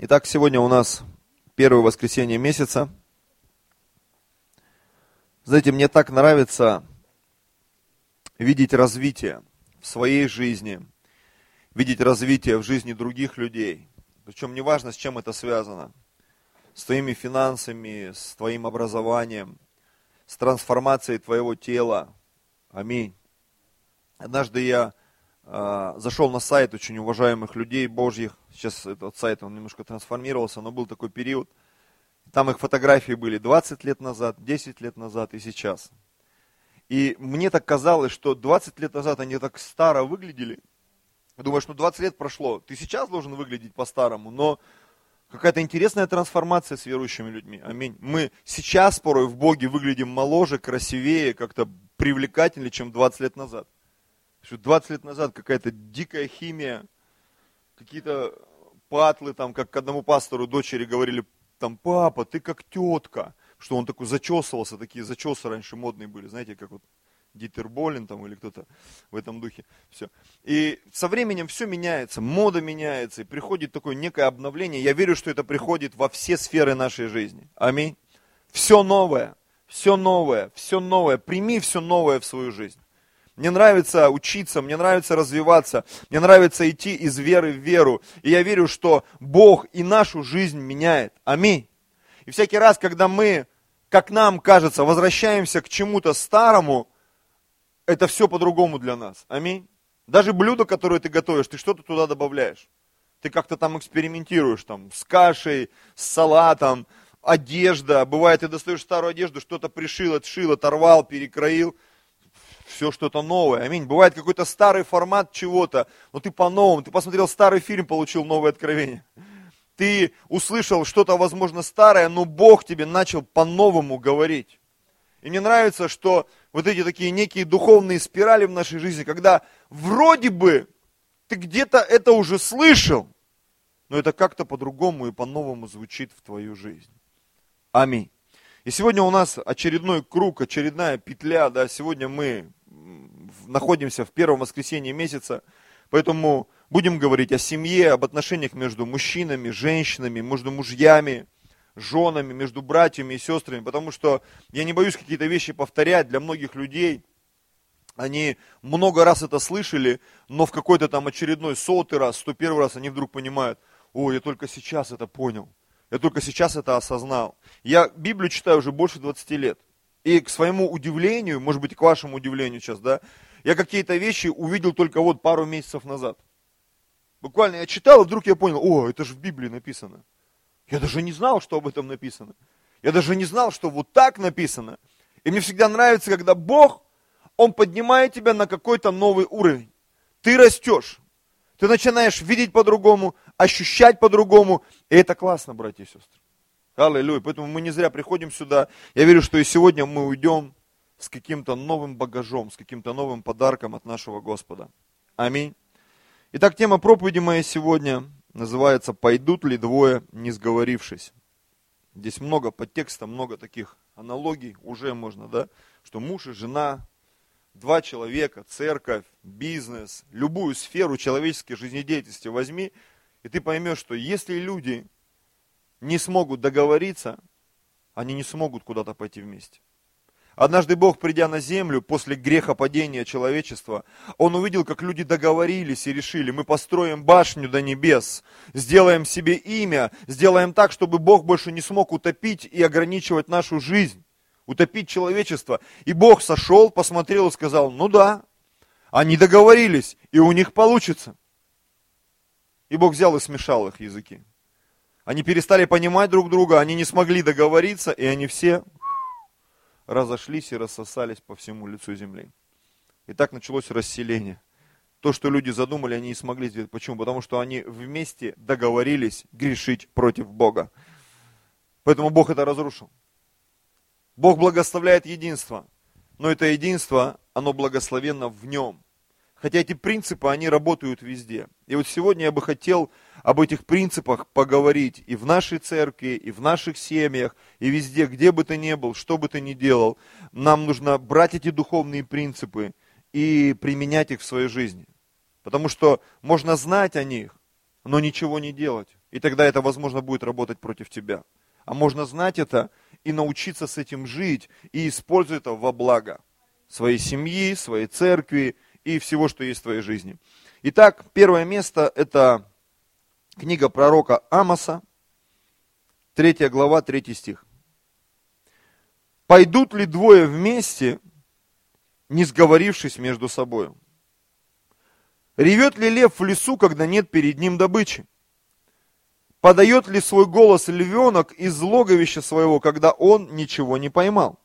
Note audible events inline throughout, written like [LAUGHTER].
Итак, сегодня у нас первое воскресенье месяца. Знаете, мне так нравится видеть развитие в своей жизни, видеть развитие в жизни других людей. Причем неважно, с чем это связано. С твоими финансами, с твоим образованием, с трансформацией твоего тела. Аминь. Однажды я зашел на сайт очень уважаемых людей божьих. Сейчас этот сайт, он немножко трансформировался, но был такой период. Там их фотографии были 20 лет назад, 10 лет назад и сейчас. И мне так казалось, что 20 лет назад они так старо выглядели. Думаешь, ну 20 лет прошло, ты сейчас должен выглядеть по-старому, но какая-то интересная трансформация с верующими людьми. Аминь. Мы сейчас порой в Боге выглядим моложе, красивее, как-то привлекательнее, чем 20 лет назад. Что 20 лет назад какая-то дикая химия, какие-то патлы, там, как к одному пастору дочери говорили, там, папа, ты как тетка что он такой зачесывался, такие зачесы раньше модные были, знаете, как вот Дитер Болин там или кто-то в этом духе. Все. И со временем все меняется, мода меняется, и приходит такое некое обновление. Я верю, что это приходит во все сферы нашей жизни. Аминь. Все новое, все новое, все новое. Прими все новое в свою жизнь. Мне нравится учиться, мне нравится развиваться, мне нравится идти из веры в веру. И я верю, что Бог и нашу жизнь меняет. Аминь. И всякий раз, когда мы, как нам кажется, возвращаемся к чему-то старому, это все по-другому для нас. Аминь. Даже блюдо, которое ты готовишь, ты что-то туда добавляешь. Ты как-то там экспериментируешь, там, с кашей, с салатом, одежда. Бывает, ты достаешь старую одежду, что-то пришил, отшил, оторвал, перекроил. Все что-то новое. Аминь. Бывает какой-то старый формат чего-то, но ты по-новому. Ты посмотрел старый фильм, получил новое откровение ты услышал что-то, возможно, старое, но Бог тебе начал по-новому говорить. И мне нравится, что вот эти такие некие духовные спирали в нашей жизни, когда вроде бы ты где-то это уже слышал, но это как-то по-другому и по-новому звучит в твою жизнь. Аминь. И сегодня у нас очередной круг, очередная петля, да, сегодня мы находимся в первом воскресенье месяца, поэтому Будем говорить о семье, об отношениях между мужчинами, женщинами, между мужьями, женами, между братьями и сестрами, потому что я не боюсь какие-то вещи повторять для многих людей. Они много раз это слышали, но в какой-то там очередной сотый раз, сто первый раз они вдруг понимают, о, я только сейчас это понял, я только сейчас это осознал. Я Библию читаю уже больше 20 лет. И к своему удивлению, может быть, к вашему удивлению сейчас, да, я какие-то вещи увидел только вот пару месяцев назад. Буквально я читал, и вдруг я понял, о, это же в Библии написано. Я даже не знал, что об этом написано. Я даже не знал, что вот так написано. И мне всегда нравится, когда Бог, Он поднимает тебя на какой-то новый уровень. Ты растешь. Ты начинаешь видеть по-другому, ощущать по-другому. И это классно, братья и сестры. Аллилуйя. Поэтому мы не зря приходим сюда. Я верю, что и сегодня мы уйдем с каким-то новым багажом, с каким-то новым подарком от нашего Господа. Аминь. Итак, тема проповеди моей сегодня называется «Пойдут ли двое, не сговорившись?». Здесь много подтекста, много таких аналогий, уже можно, да, что муж и жена, два человека, церковь, бизнес, любую сферу человеческой жизнедеятельности возьми, и ты поймешь, что если люди не смогут договориться, они не смогут куда-то пойти вместе. Однажды Бог, придя на землю после греха падения человечества, Он увидел, как люди договорились и решили, мы построим башню до небес, сделаем себе имя, сделаем так, чтобы Бог больше не смог утопить и ограничивать нашу жизнь, утопить человечество. И Бог сошел, посмотрел и сказал, ну да, они договорились, и у них получится. И Бог взял и смешал их языки. Они перестали понимать друг друга, они не смогли договориться, и они все разошлись и рассосались по всему лицу земли. И так началось расселение. То, что люди задумали, они не смогли сделать. Почему? Потому что они вместе договорились грешить против Бога. Поэтому Бог это разрушил. Бог благословляет единство, но это единство, оно благословенно в нем. Хотя эти принципы, они работают везде. И вот сегодня я бы хотел об этих принципах поговорить и в нашей церкви, и в наших семьях, и везде, где бы ты ни был, что бы ты ни делал. Нам нужно брать эти духовные принципы и применять их в своей жизни. Потому что можно знать о них, но ничего не делать. И тогда это, возможно, будет работать против тебя. А можно знать это и научиться с этим жить, и использовать это во благо своей семьи, своей церкви и всего, что есть в твоей жизни. Итак, первое место – это книга пророка Амоса, 3 глава, 3 стих. «Пойдут ли двое вместе, не сговорившись между собой? Ревет ли лев в лесу, когда нет перед ним добычи? Подает ли свой голос львенок из логовища своего, когда он ничего не поймал?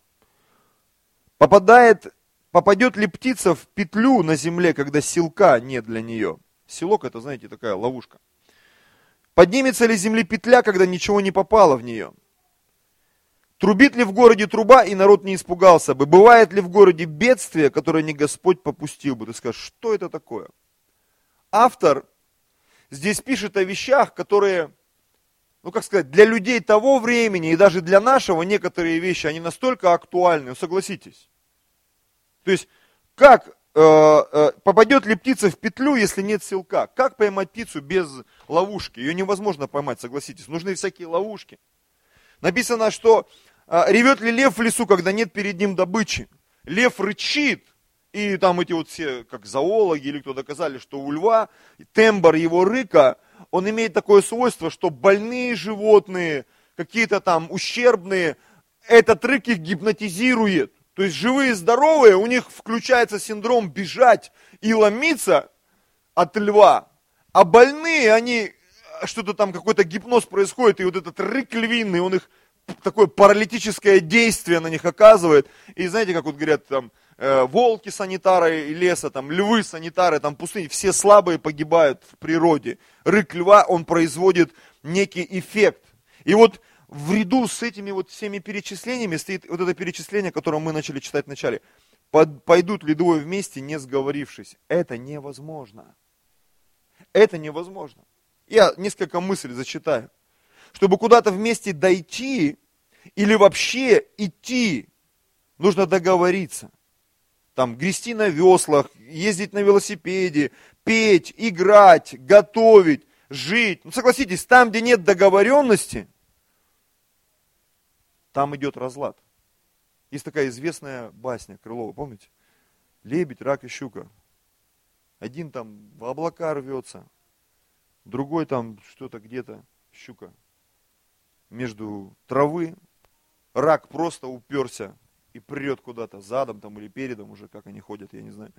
Попадает, попадет ли птица в петлю на земле, когда силка нет для нее? Селок это, знаете, такая ловушка. Поднимется ли земли петля, когда ничего не попало в нее? Трубит ли в городе труба, и народ не испугался бы? Бывает ли в городе бедствие, которое не Господь попустил бы? Ты скажешь, что это такое? Автор здесь пишет о вещах, которые, ну как сказать, для людей того времени и даже для нашего некоторые вещи, они настолько актуальны, согласитесь. То есть, как Э, э, попадет ли птица в петлю, если нет силка? Как поймать птицу без ловушки? Ее невозможно поймать, согласитесь. Нужны всякие ловушки. Написано, что э, ревет ли лев в лесу, когда нет перед ним добычи? Лев рычит, и там эти вот все, как зоологи или кто доказали, что у льва тембр его рыка, он имеет такое свойство, что больные животные, какие-то там ущербные, этот рык их гипнотизирует. То есть живые, здоровые, у них включается синдром бежать и ломиться от льва. А больные, они, что-то там, какой-то гипноз происходит, и вот этот рык львиный, он их, такое паралитическое действие на них оказывает. И знаете, как вот говорят, там, э, волки санитары леса, там, львы санитары, там, пустыни, все слабые погибают в природе. Рык льва, он производит некий эффект. И вот в ряду с этими вот всеми перечислениями стоит вот это перечисление, которое мы начали читать в начале. Пойдут ли двое вместе, не сговорившись? Это невозможно. Это невозможно. Я несколько мыслей зачитаю. Чтобы куда-то вместе дойти или вообще идти, нужно договориться. Там грести на веслах, ездить на велосипеде, петь, играть, готовить, жить. Ну согласитесь, там, где нет договоренности, там идет разлад. Есть такая известная басня Крылова, помните? Лебедь, рак и щука. Один там в облака рвется, другой там что-то где-то, щука. Между травы рак просто уперся и прет куда-то, задом там или передом уже, как они ходят, я не знаю.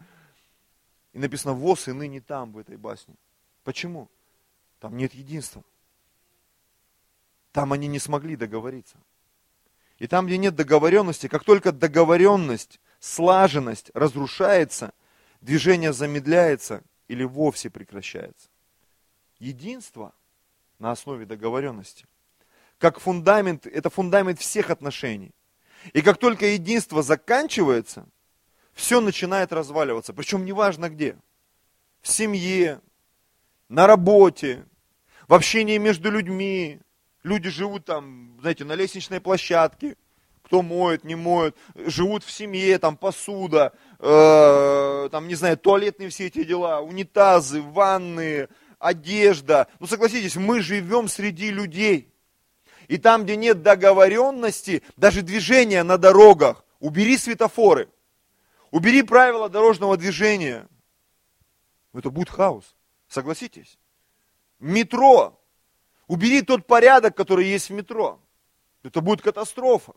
И написано, воз и ныне там, в этой басне. Почему? Там нет единства. Там они не смогли договориться. И там, где нет договоренности, как только договоренность, слаженность разрушается, движение замедляется или вовсе прекращается. Единство на основе договоренности. Как фундамент, это фундамент всех отношений. И как только единство заканчивается, все начинает разваливаться. Причем неважно где. В семье, на работе, в общении между людьми, Люди живут там, знаете, на лестничной площадке, кто моет, не моет, живут в семье, там посуда, э, там, не знаю, туалетные все эти дела, унитазы, ванны, одежда. Ну, согласитесь, мы живем среди людей. И там, где нет договоренности, даже движения на дорогах, убери светофоры, убери правила дорожного движения. Это будет хаос, согласитесь. Метро, Убери тот порядок, который есть в метро. Это будет катастрофа.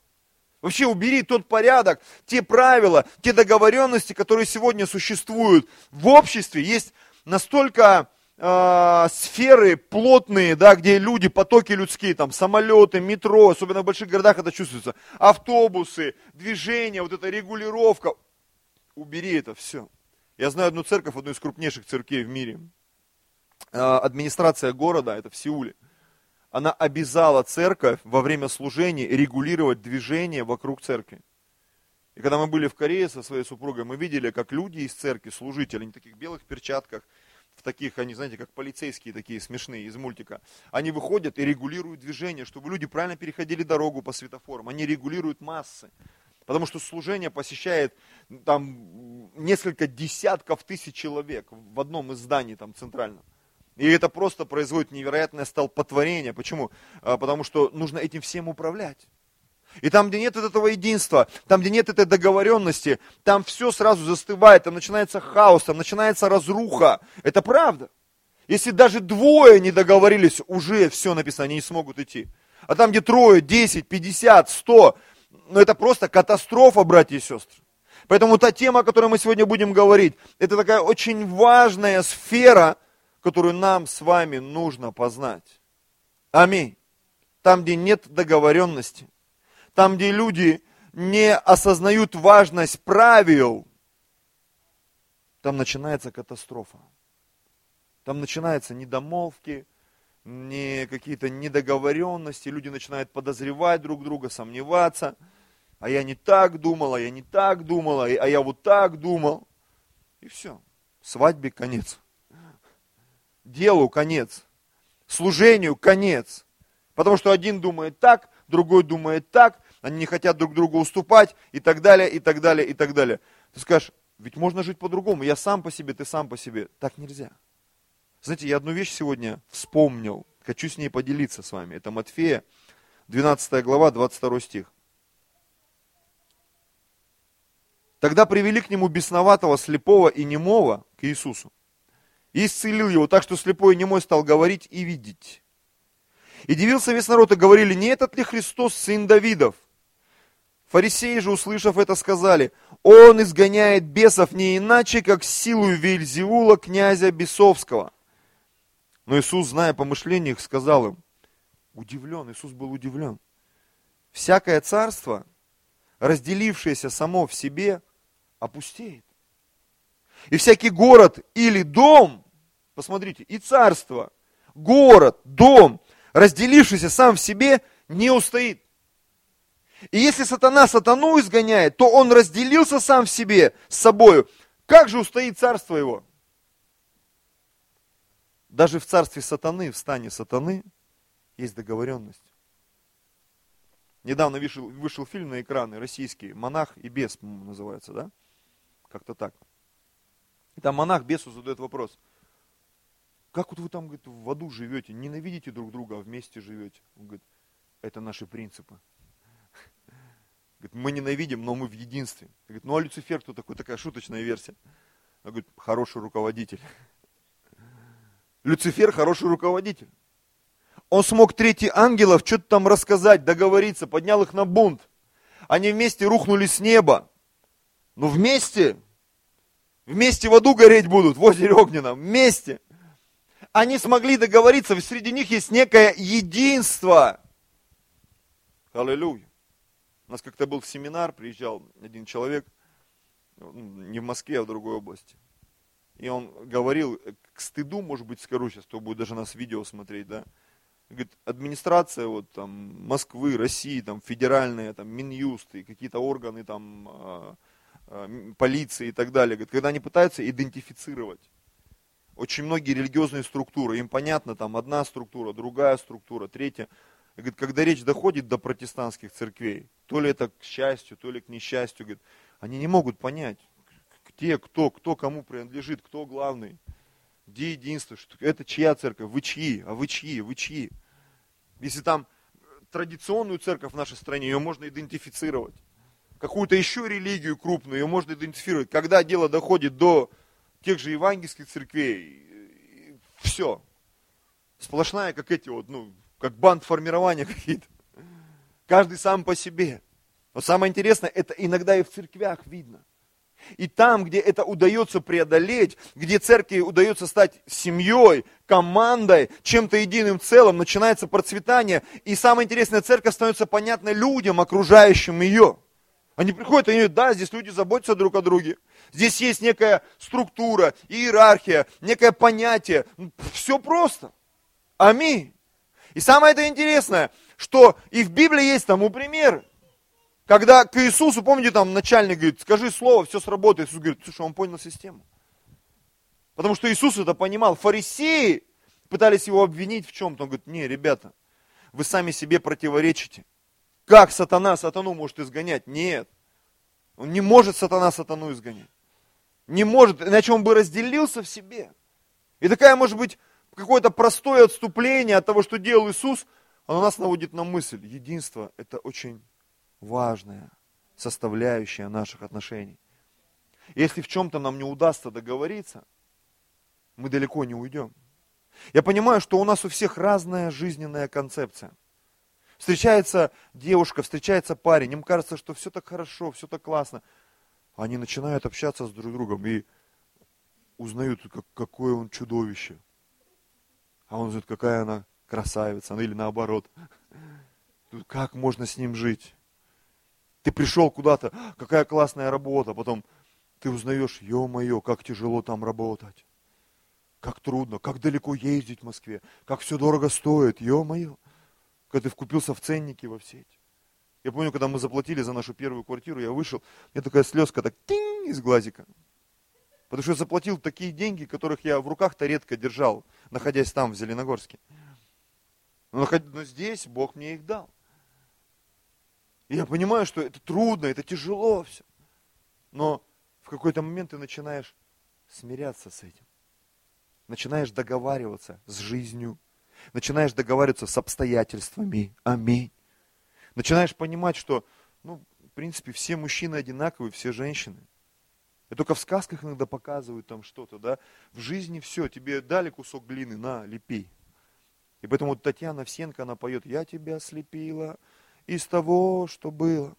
Вообще убери тот порядок, те правила, те договоренности, которые сегодня существуют в обществе. Есть настолько э, сферы плотные, да, где люди, потоки людские, там самолеты, метро, особенно в больших городах это чувствуется, автобусы, движение, вот эта регулировка. Убери это все. Я знаю одну церковь, одну из крупнейших церквей в мире. Э, администрация города, это в Сеуле она обязала церковь во время служения регулировать движение вокруг церкви. И когда мы были в Корее со своей супругой, мы видели, как люди из церкви, служители, они в таких белых перчатках, в таких, они, знаете, как полицейские такие смешные из мультика, они выходят и регулируют движение, чтобы люди правильно переходили дорогу по светофорам. Они регулируют массы. Потому что служение посещает там несколько десятков тысяч человек в одном из зданий там центральном. И это просто производит невероятное столпотворение. Почему? А, потому что нужно этим всем управлять. И там, где нет этого единства, там, где нет этой договоренности, там все сразу застывает, там начинается хаос, там начинается разруха. Это правда. Если даже двое не договорились, уже все написано, они не смогут идти. А там, где трое, десять, пятьдесят, сто, ну это просто катастрофа, братья и сестры. Поэтому та тема, о которой мы сегодня будем говорить, это такая очень важная сфера, которую нам с вами нужно познать. Аминь. Там, где нет договоренности, там, где люди не осознают важность правил, там начинается катастрофа. Там начинаются недомолвки, не какие-то недоговоренности, люди начинают подозревать друг друга, сомневаться. А я не так думал, а я не так думал, а я вот так думал. И все. Свадьбе конец. Делу конец. Служению конец. Потому что один думает так, другой думает так, они не хотят друг другу уступать и так далее, и так далее, и так далее. Ты скажешь, ведь можно жить по-другому, я сам по себе, ты сам по себе. Так нельзя. Знаете, я одну вещь сегодня вспомнил, хочу с ней поделиться с вами. Это Матфея, 12 глава, 22 стих. Тогда привели к нему бесноватого, слепого и немого к Иисусу. И исцелил его так, что слепой и немой стал говорить и видеть. И дивился весь народ, и говорили, не этот ли Христос, сын Давидов? Фарисеи же, услышав это, сказали, он изгоняет бесов не иначе, как силою Вельзиула, князя Бесовского. Но Иисус, зная помышления их, сказал им, удивлен, Иисус был удивлен. Всякое царство, разделившееся само в себе, опустеет. И всякий город или дом, посмотрите, и царство, город, дом, разделившийся сам в себе, не устоит. И если сатана сатану изгоняет, то он разделился сам в себе с собою. Как же устоит царство его? Даже в царстве сатаны, в стане сатаны, есть договоренность. Недавно вышел, вышел фильм на экраны российский, «Монах и бес» называется, да? Как-то так. И там монах бесу задает вопрос. Как вот вы там, говорит, в аду живете, ненавидите друг друга, а вместе живете? Он говорит, это наши принципы. [LAUGHS] Говорит, мы ненавидим, но мы в единстве. Говорит, ну а Люцифер кто такой? Такая шуточная версия. Он говорит, хороший руководитель. [LAUGHS] Люцифер хороший руководитель. Он смог третий ангелов что-то там рассказать, договориться, поднял их на бунт. Они вместе рухнули с неба. Но вместе, вместе в аду гореть будут, в озере Огненном, вместе. Они смогли договориться, среди них есть некое единство. Аллилуйя. У нас как-то был семинар, приезжал один человек, ну, не в Москве, а в другой области. И он говорил, к стыду, может быть, скажу сейчас, кто будет даже нас видео смотреть, да, говорит, администрация вот там Москвы, России, там федеральные, там Минюст и какие-то органы там э, полиции и так далее, когда они пытаются идентифицировать очень многие религиозные структуры, им понятно, там одна структура, другая структура, третья, Говорит, когда речь доходит до протестантских церквей, то ли это к счастью, то ли к несчастью, говорит, они не могут понять, где, кто, кто кому принадлежит, кто главный, где единство, что это чья церковь, вы чьи, а вы чьи, вы чьи. Если там традиционную церковь в нашей стране, ее можно идентифицировать. Какую-то еще религию крупную, ее можно идентифицировать. Когда дело доходит до тех же евангельских церквей, все. Сплошная, как эти вот, ну, как банд формирования [LAUGHS] какие-то. Каждый сам по себе. Но самое интересное, это иногда и в церквях видно. И там, где это удается преодолеть, где церкви удается стать семьей, командой, чем-то единым целым, начинается процветание. И самое интересное, церковь становится понятной людям, окружающим ее. Они приходят, они говорят, да, здесь люди заботятся друг о друге. Здесь есть некая структура, иерархия, некое понятие. Все просто. Аминь. И самое это интересное, что и в Библии есть тому примеры. Когда к Иисусу, помните, там начальник говорит, скажи слово, все сработает. Иисус говорит, слушай, он понял систему. Потому что Иисус это понимал. Фарисеи пытались его обвинить в чем-то. Он говорит, не, ребята, вы сами себе противоречите. Как сатана сатану может изгонять? Нет. Он не может сатана сатану изгонять. Не может, иначе он бы разделился в себе. И такая, может быть, какое-то простое отступление от того, что делал Иисус, оно нас наводит на мысль. Единство – это очень важная составляющая наших отношений. Если в чем-то нам не удастся договориться, мы далеко не уйдем. Я понимаю, что у нас у всех разная жизненная концепция. Встречается девушка, встречается парень, им кажется, что все так хорошо, все так классно. Они начинают общаться с друг другом и узнают, как, какое он чудовище. А он знает, какая она красавица, ну или наоборот. Как можно с ним жить? Ты пришел куда-то, какая классная работа, потом ты узнаешь, ё-моё, как тяжело там работать. Как трудно, как далеко ездить в Москве, как все дорого стоит, ё-моё. Когда ты вкупился в ценники во все эти. Я помню, когда мы заплатили за нашу первую квартиру, я вышел, мне такая слезка так тинь из глазика. Потому что я заплатил такие деньги, которых я в руках-то редко держал, находясь там, в Зеленогорске. Но, но здесь Бог мне их дал. И я понимаю, что это трудно, это тяжело все. Но в какой-то момент ты начинаешь смиряться с этим. Начинаешь договариваться с жизнью. Начинаешь договариваться с обстоятельствами. Аминь. Начинаешь понимать, что, ну, в принципе, все мужчины одинаковые, все женщины. И только в сказках иногда показывают там что-то, да. В жизни все, тебе дали кусок глины, на, лепи. И поэтому вот Татьяна Всенко, она поет, я тебя слепила из того, что было.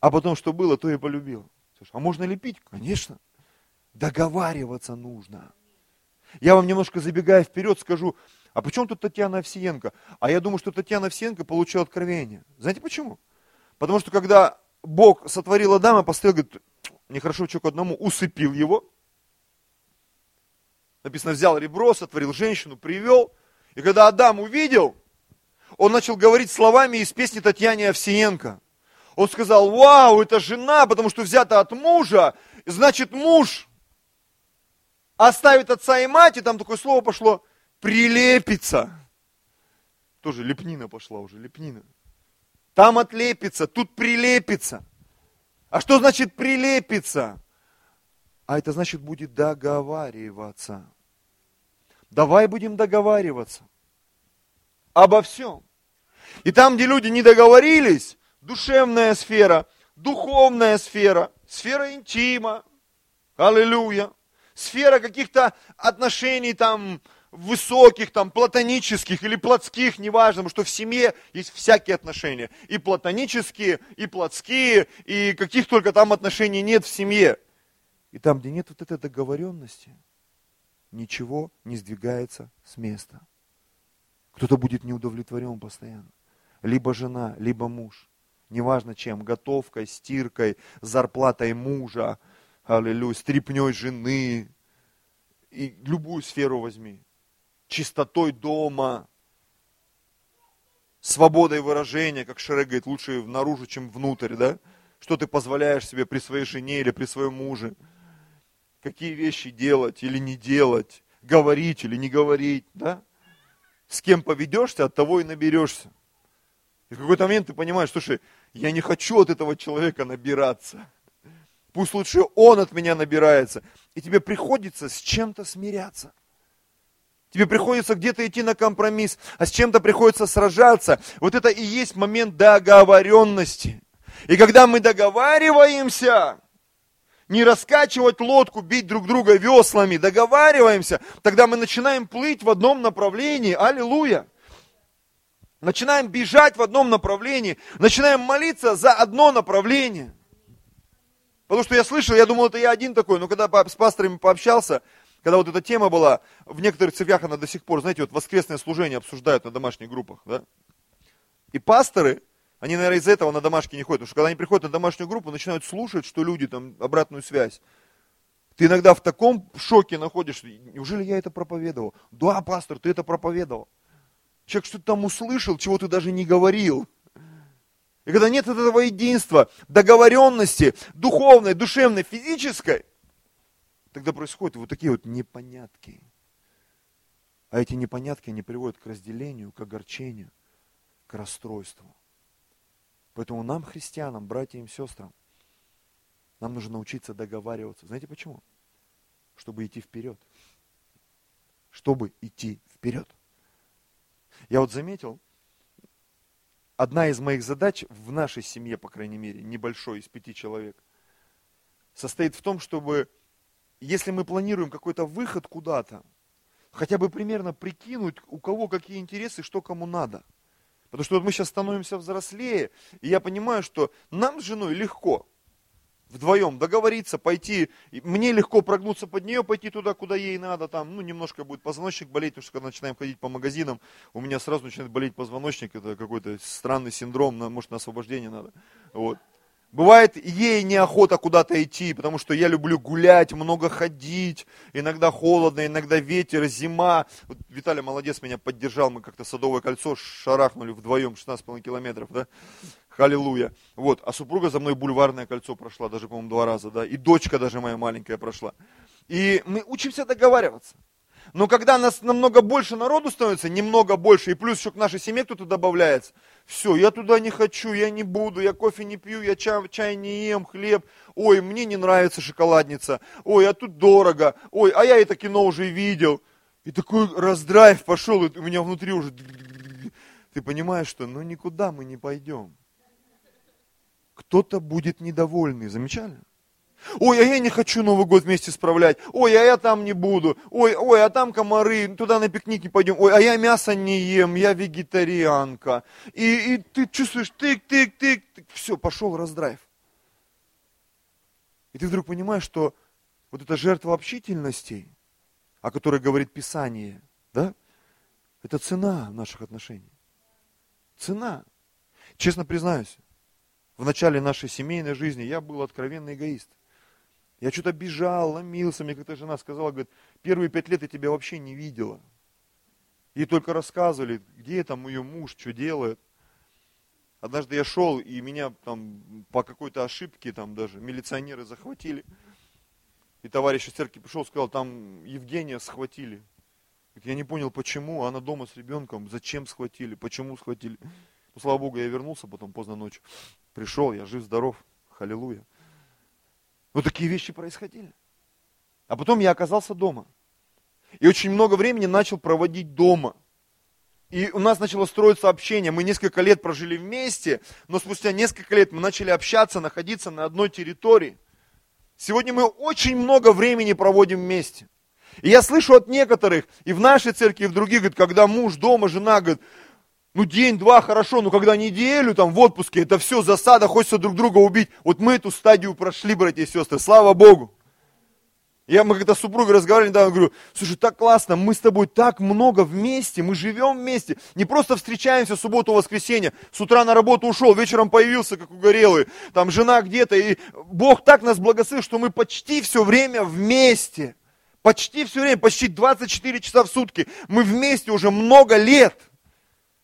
А потом, что было, то и полюбила. Слушай, а можно лепить? Конечно. Договариваться нужно. Я вам немножко забегая вперед скажу, а почему тут Татьяна Овсиенко? А я думаю, что Татьяна Овсиенко получила откровение. Знаете почему? Потому что когда Бог сотворил Адама, поставил, говорит, нехорошо человеку одному, усыпил его. Написано, взял ребро, сотворил женщину, привел. И когда Адам увидел, он начал говорить словами из песни Татьяны Овсиенко. Он сказал, вау, это жена, потому что взята от мужа, значит муж оставит отца и мать, и там такое слово пошло, прилепится. Тоже лепнина пошла уже, лепнина. Там отлепится, тут прилепится. А что значит прилепится? А это значит будет договариваться. Давай будем договариваться обо всем. И там, где люди не договорились, душевная сфера, духовная сфера, сфера интима, аллилуйя, сфера каких-то отношений там высоких, там, платонических или плотских, неважно, потому что в семье есть всякие отношения. И платонические, и плотские, и каких только там отношений нет в семье. И там, где нет вот этой договоренности, ничего не сдвигается с места. Кто-то будет неудовлетворен постоянно. Либо жена, либо муж. Неважно чем, готовкой, стиркой, зарплатой мужа, аллилуйя, стрипней жены. И любую сферу возьми. Чистотой дома, свободой выражения, как Шрек говорит, лучше наружу, чем внутрь, да? Что ты позволяешь себе при своей жене или при своем муже? Какие вещи делать или не делать? Говорить или не говорить, да? с кем поведешься, от того и наберешься. И в какой-то момент ты понимаешь, слушай, я не хочу от этого человека набираться. Пусть лучше он от меня набирается. И тебе приходится с чем-то смиряться. Тебе приходится где-то идти на компромисс, а с чем-то приходится сражаться. Вот это и есть момент договоренности. И когда мы договариваемся, не раскачивать лодку, бить друг друга веслами, договариваемся, тогда мы начинаем плыть в одном направлении. Аллилуйя! Начинаем бежать в одном направлении, начинаем молиться за одно направление. Потому что я слышал, я думал, это я один такой, но когда с пасторами пообщался, когда вот эта тема была, в некоторых церквях она до сих пор, знаете, вот воскресное служение обсуждают на домашних группах, да? И пасторы, они, наверное, из-за этого на домашки не ходят. Потому что когда они приходят на домашнюю группу, начинают слушать, что люди там, обратную связь. Ты иногда в таком шоке находишься. Неужели я это проповедовал? Да, пастор, ты это проповедовал. Человек что-то там услышал, чего ты даже не говорил. И когда нет этого единства, договоренности, духовной, душевной, физической, тогда происходят вот такие вот непонятки. А эти непонятки, они приводят к разделению, к огорчению, к расстройству. Поэтому нам, христианам, братьям и сестрам, нам нужно научиться договариваться. Знаете почему? Чтобы идти вперед. чтобы идти вперед. Я вот заметил, одна из моих задач в нашей семье, по крайней мере, небольшой, из пяти человек, состоит в том, чтобы, если мы планируем какой-то выход куда-то, хотя бы примерно прикинуть, у кого какие интересы, что кому надо. Потому что вот мы сейчас становимся взрослее, и я понимаю, что нам с женой легко вдвоем договориться, пойти, мне легко прогнуться под нее, пойти туда, куда ей надо, там, ну, немножко будет позвоночник болеть, потому что когда начинаем ходить по магазинам, у меня сразу начинает болеть позвоночник, это какой-то странный синдром, может, на освобождение надо, вот. Бывает, ей неохота куда-то идти, потому что я люблю гулять, много ходить, иногда холодно, иногда ветер, зима. Вот Виталий молодец, меня поддержал, мы как-то Садовое кольцо шарахнули вдвоем 16,5 километров, да? Халилуя. Вот, а супруга за мной бульварное кольцо прошла, даже, по-моему, два раза, да, и дочка даже моя маленькая прошла. И мы учимся договариваться. Но когда нас намного больше народу становится, немного больше, и плюс еще к нашей семье кто-то добавляется, все, я туда не хочу, я не буду, я кофе не пью, я чай, чай не ем, хлеб, ой, мне не нравится шоколадница, ой, а тут дорого, ой, а я это кино уже видел. И такой раздрайв пошел, и у меня внутри уже... Ты понимаешь, что ну никуда мы не пойдем. Кто-то будет недовольный, замечали? Ой, а я не хочу Новый год вместе справлять. Ой, а я там не буду. Ой, ой, а там комары, туда на пикник не пойдем. Ой, а я мясо не ем, я вегетарианка. И, и ты чувствуешь, тык, тык, тык, тык. Все, пошел раздрайв. И ты вдруг понимаешь, что вот эта жертва общительности, о которой говорит Писание, да, это цена наших отношений. Цена. Честно признаюсь, в начале нашей семейной жизни я был откровенный эгоист. Я что-то бежал, ломился. Мне как-то жена сказала, говорит, первые пять лет я тебя вообще не видела. И только рассказывали, где там ее муж, что делает. Однажды я шел, и меня там по какой-то ошибке там даже милиционеры захватили. И товарищ из церкви пришел, сказал, там Евгения схватили. Я не понял, почему, она дома с ребенком, зачем схватили, почему схватили. Ну, слава Богу, я вернулся потом поздно ночью. Пришел, я жив-здоров, халилуя. Но такие вещи происходили. А потом я оказался дома. И очень много времени начал проводить дома. И у нас начало строиться общение. Мы несколько лет прожили вместе, но спустя несколько лет мы начали общаться, находиться на одной территории. Сегодня мы очень много времени проводим вместе. И я слышу от некоторых, и в нашей церкви, и в других, говорит, когда муж дома, жена, говорит, ну, день-два хорошо, но когда неделю там в отпуске, это все засада, хочется друг друга убить. Вот мы эту стадию прошли, братья и сестры, слава Богу. Я, мы когда с супругой разговаривали недавно, говорю, слушай, так классно, мы с тобой так много вместе, мы живем вместе, не просто встречаемся субботу, воскресенье, с утра на работу ушел, вечером появился, как угорелый, там жена где-то, и Бог так нас благословил, что мы почти все время вместе, почти все время, почти 24 часа в сутки, мы вместе уже много лет –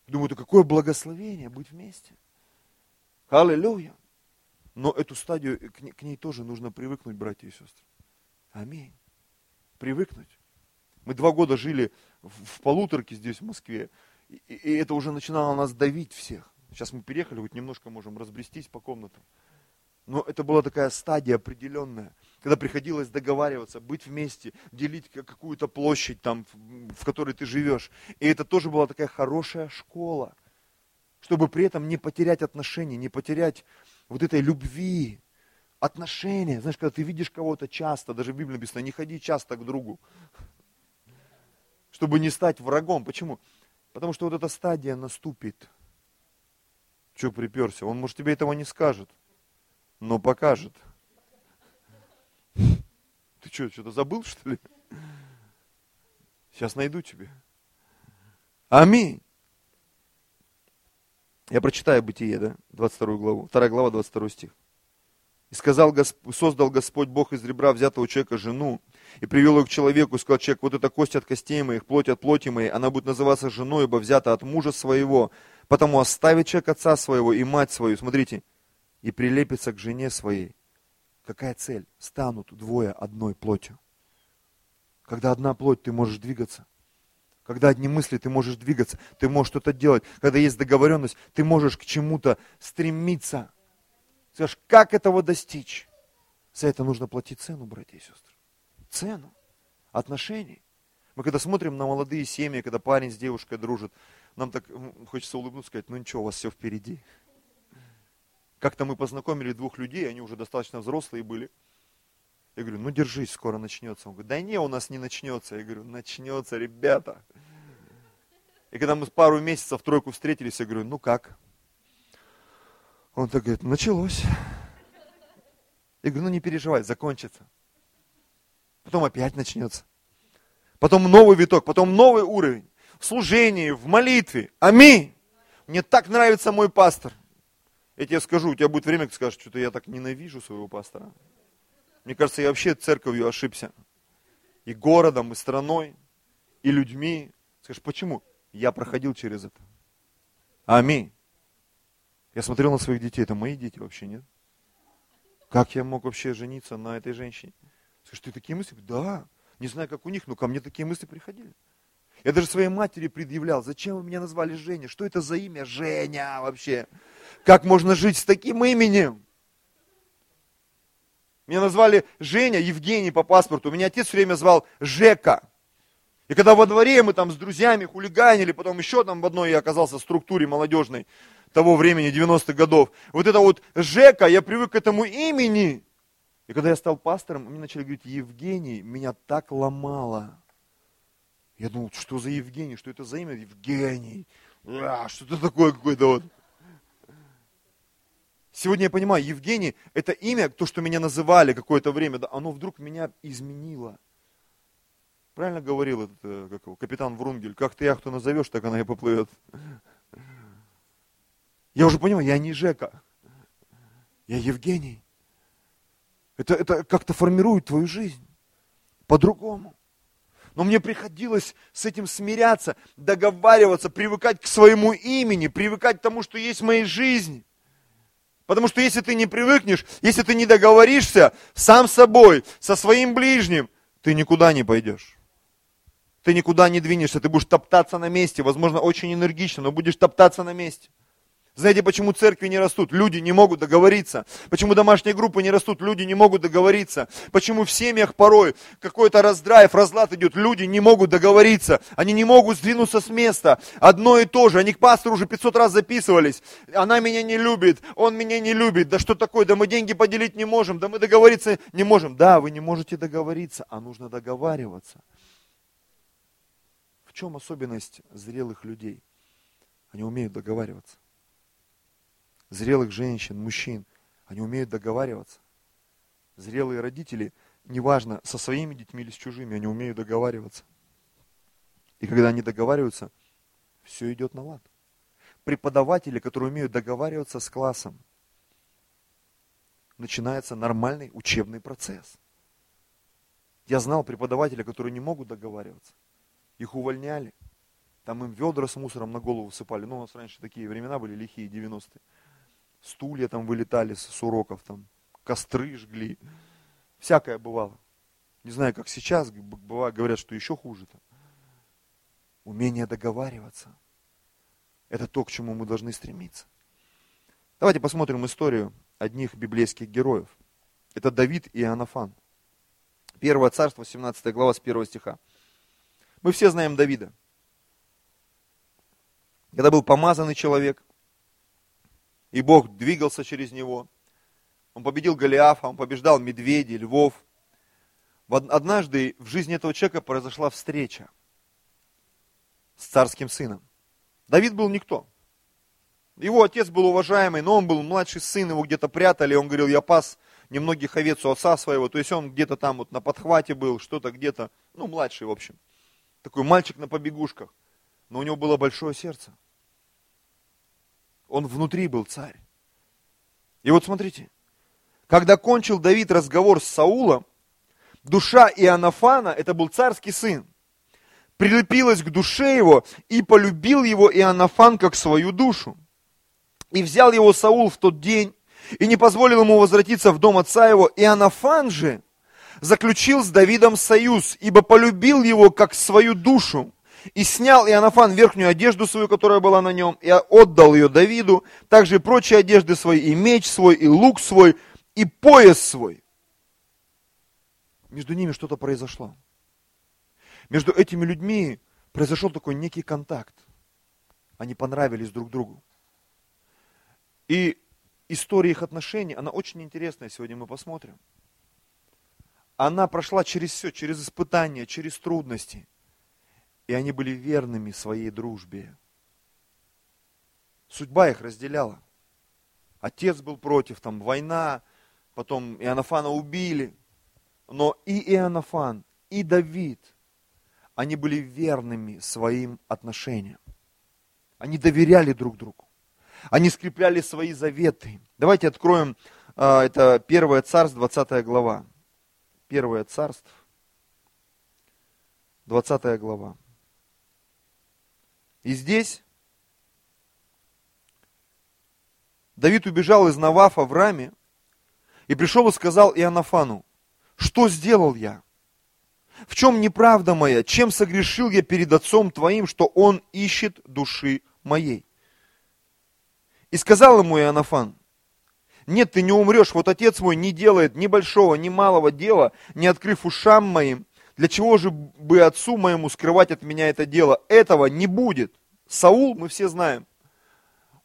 Думаю, это какое благословение быть вместе. Аллилуйя. Но эту стадию, к ней, к ней тоже нужно привыкнуть, братья и сестры. Аминь. Привыкнуть. Мы два года жили в, в полуторке здесь, в Москве, и, и это уже начинало нас давить всех. Сейчас мы переехали, вот немножко можем разбрестись по комнатам. Но это была такая стадия определенная, когда приходилось договариваться, быть вместе, делить какую-то площадь там, в которой ты живешь. И это тоже была такая хорошая школа, чтобы при этом не потерять отношения, не потерять вот этой любви, отношения. Знаешь, когда ты видишь кого-то часто, даже в Библии написано, не ходи часто к другу, чтобы не стать врагом. Почему? Потому что вот эта стадия наступит. Че приперся? Он, может, тебе этого не скажет но покажет. Что, что-то забыл, что ли? Сейчас найду тебе. Аминь. Я прочитаю Бытие, да, 22 главу, 2 глава, 22 стих. И сказал, создал Господь Бог из ребра взятого человека жену, и привел ее к человеку, и сказал человек, вот это кость от костей моих, плоть от плоти моей, она будет называться женой, ибо взята от мужа своего, потому оставит человек отца своего и мать свою. Смотрите, и прилепится к жене своей. Какая цель? Станут двое одной плотью. Когда одна плоть, ты можешь двигаться. Когда одни мысли, ты можешь двигаться, ты можешь что-то делать. Когда есть договоренность, ты можешь к чему-то стремиться. Скажешь, как этого достичь? За это нужно платить цену, братья и сестры. Цену отношений. Мы когда смотрим на молодые семьи, когда парень с девушкой дружит, нам так хочется улыбнуться, сказать, ну ничего, у вас все впереди. Как-то мы познакомили двух людей, они уже достаточно взрослые были. Я говорю, ну держись, скоро начнется. Он говорит, да не, у нас не начнется. Я говорю, начнется, ребята. И когда мы пару месяцев тройку встретились, я говорю, ну как? Он так говорит, началось. Я говорю, ну не переживай, закончится. Потом опять начнется. Потом новый виток, потом новый уровень. В служении, в молитве. Аминь. Мне так нравится мой пастор. Я тебе скажу, у тебя будет время, ты скажешь, что-то я так ненавижу своего пастора. Мне кажется, я вообще церковью ошибся. И городом, и страной, и людьми. Скажешь, почему? Я проходил через это. Аминь. Я смотрел на своих детей, это мои дети вообще, нет? Как я мог вообще жениться на этой женщине? Скажешь, ты такие мысли? Да. Не знаю, как у них, но ко мне такие мысли приходили. Я даже своей матери предъявлял, зачем вы меня назвали Женя? Что это за имя Женя вообще? Как можно жить с таким именем? Меня назвали Женя, Евгений по паспорту. Меня отец все время звал Жека. И когда во дворе мы там с друзьями хулиганили, потом еще там в одной я оказался в структуре молодежной того времени, 90-х годов. Вот это вот Жека, я привык к этому имени. И когда я стал пастором, мне начали говорить, Евгений, меня так ломало. Я думал, что за Евгений, что это за имя Евгений? А, что это такое какое-то вот. Сегодня я понимаю, Евгений, это имя, то, что меня называли какое-то время, да, оно вдруг меня изменило. Правильно говорил этот, э, как его, капитан Врунгель, как ты яхту назовешь, так она и поплывет. Я уже понимаю, я не Жека, я Евгений. Это, это как-то формирует твою жизнь по-другому. Но мне приходилось с этим смиряться, договариваться, привыкать к своему имени, привыкать к тому, что есть в моей жизни. Потому что если ты не привыкнешь, если ты не договоришься сам собой, со своим ближним, ты никуда не пойдешь. Ты никуда не двинешься, ты будешь топтаться на месте, возможно, очень энергично, но будешь топтаться на месте. Знаете, почему церкви не растут? Люди не могут договориться. Почему домашние группы не растут? Люди не могут договориться. Почему в семьях порой какой-то раздрайв, разлад идет? Люди не могут договориться. Они не могут сдвинуться с места. Одно и то же. Они к пастору уже 500 раз записывались. Она меня не любит, он меня не любит. Да что такое? Да мы деньги поделить не можем. Да мы договориться не можем. Да, вы не можете договориться, а нужно договариваться. В чем особенность зрелых людей? Они умеют договариваться зрелых женщин, мужчин. Они умеют договариваться. Зрелые родители, неважно, со своими детьми или с чужими, они умеют договариваться. И когда они договариваются, все идет на лад. Преподаватели, которые умеют договариваться с классом, начинается нормальный учебный процесс. Я знал преподавателя, которые не могут договариваться. Их увольняли. Там им ведра с мусором на голову сыпали. Ну, у нас раньше такие времена были лихие, 90-е стулья там вылетали с уроков, там, костры жгли. Всякое бывало. Не знаю, как сейчас, бывает, говорят, что еще хуже. -то. Умение договариваться. Это то, к чему мы должны стремиться. Давайте посмотрим историю одних библейских героев. Это Давид и Иоаннафан. Первое царство, 17 глава, с 1 стиха. Мы все знаем Давида. Когда был помазанный человек, и Бог двигался через него. Он победил Голиафа, он побеждал медведей, львов. Однажды в жизни этого человека произошла встреча с царским сыном. Давид был никто. Его отец был уважаемый, но он был младший сын, его где-то прятали, он говорил, я пас немногих овец у отца своего, то есть он где-то там вот на подхвате был, что-то где-то, ну, младший, в общем. Такой мальчик на побегушках, но у него было большое сердце. Он внутри был царь. И вот смотрите, когда кончил Давид разговор с Саулом, душа Иоаннафана, это был царский сын, прилепилась к душе его и полюбил его Иоаннафан как свою душу. И взял его Саул в тот день и не позволил ему возвратиться в дом отца его. Иоаннафан же заключил с Давидом союз, ибо полюбил его как свою душу. И снял Иоаннафан верхнюю одежду свою, которая была на нем, и отдал ее Давиду, также и прочие одежды свои, и меч свой, и лук свой, и пояс свой. Между ними что-то произошло. Между этими людьми произошел такой некий контакт. Они понравились друг другу. И история их отношений, она очень интересная, сегодня мы посмотрим. Она прошла через все, через испытания, через трудности. И они были верными своей дружбе. Судьба их разделяла. Отец был против, там война, потом Иоаннафана убили. Но и Иоаннафан, и Давид, они были верными своим отношениям. Они доверяли друг другу. Они скрепляли свои заветы. Давайте откроем, а, это Первое Царство, 20 глава. Первое Царство, 20 глава. И здесь Давид убежал из Навафа в Раме и пришел и сказал Иоаннафану, что сделал я? В чем неправда моя? Чем согрешил я перед отцом твоим, что он ищет души моей? И сказал ему Иоаннафан, нет, ты не умрешь, вот отец мой не делает ни большого, ни малого дела, не открыв ушам моим. Для чего же бы отцу моему скрывать от меня это дело? Этого не будет. Саул, мы все знаем,